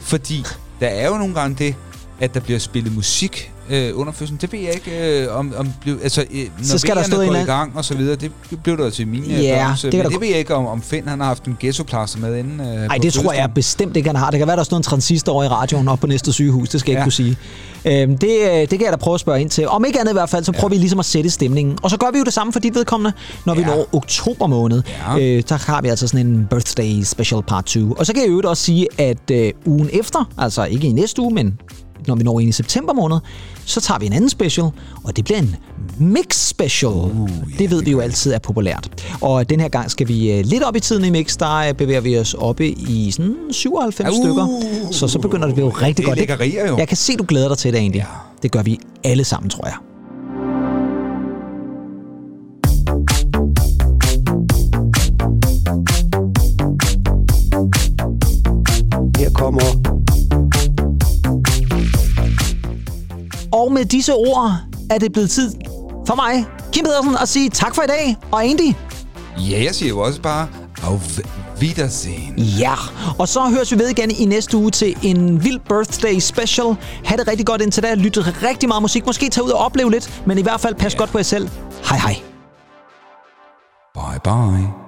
Fordi der er jo nogle gange det, at der bliver spillet musik øh, under fødslen. Det ved jeg ikke, øh, om, om blev, altså, øh, når Så skal der stå går i gang og så videre. Det blev der til mine Ja, børns, det kan men det ved jeg ikke, om, om Finn han har haft en ghettoplaster med inden. Øh, på det tror jeg bestemt ikke, han har. Det kan være, der står en transistor over i radioen op på næste sygehus. Det skal jeg Ja. ikke kunne sige. Øhm, det, øh, det kan jeg da prøve at spørge ind til. Om ikke andet i hvert fald, så prøver vi ligesom at sætte stemningen. Og så gør vi jo det samme for dit vedkommende, når vi Ja. når oktober måned. Ja. Øh, så har vi altså sådan en birthday special part 2. Og så kan jeg øvrigt også sige, at øh, ugen efter, altså ikke i næste uge, men når vi når ind i september måned, så tager vi en anden special, og det bliver en mix special. Uh, yeah, det ved vi jo altid er populært. Og den her gang skal vi øh, lidt op i tiden i mix, der øh, bevæger vi os oppe i sådan 97 Uh, stykker. Så så begynder det at blive rigtig det godt. lækkerier jo. Jeg kan se, du glæder dig til det egentlig. Ja. Det gør vi alle sammen, tror jeg. Med disse ord er det blevet tid for mig, Kim Pedersen, at sige tak for i dag. Og Andy, Ja, jeg siger jo også bare, auf Wiedersehen. Ja, og så høres vi ved igen i næste uge til en vild birthday special. Ha' det rigtig godt indtil da. Lyt rigtig meget musik. Måske tage ud og opleve lidt, men i hvert fald pas godt på jer selv. Hej hej. Bye bye.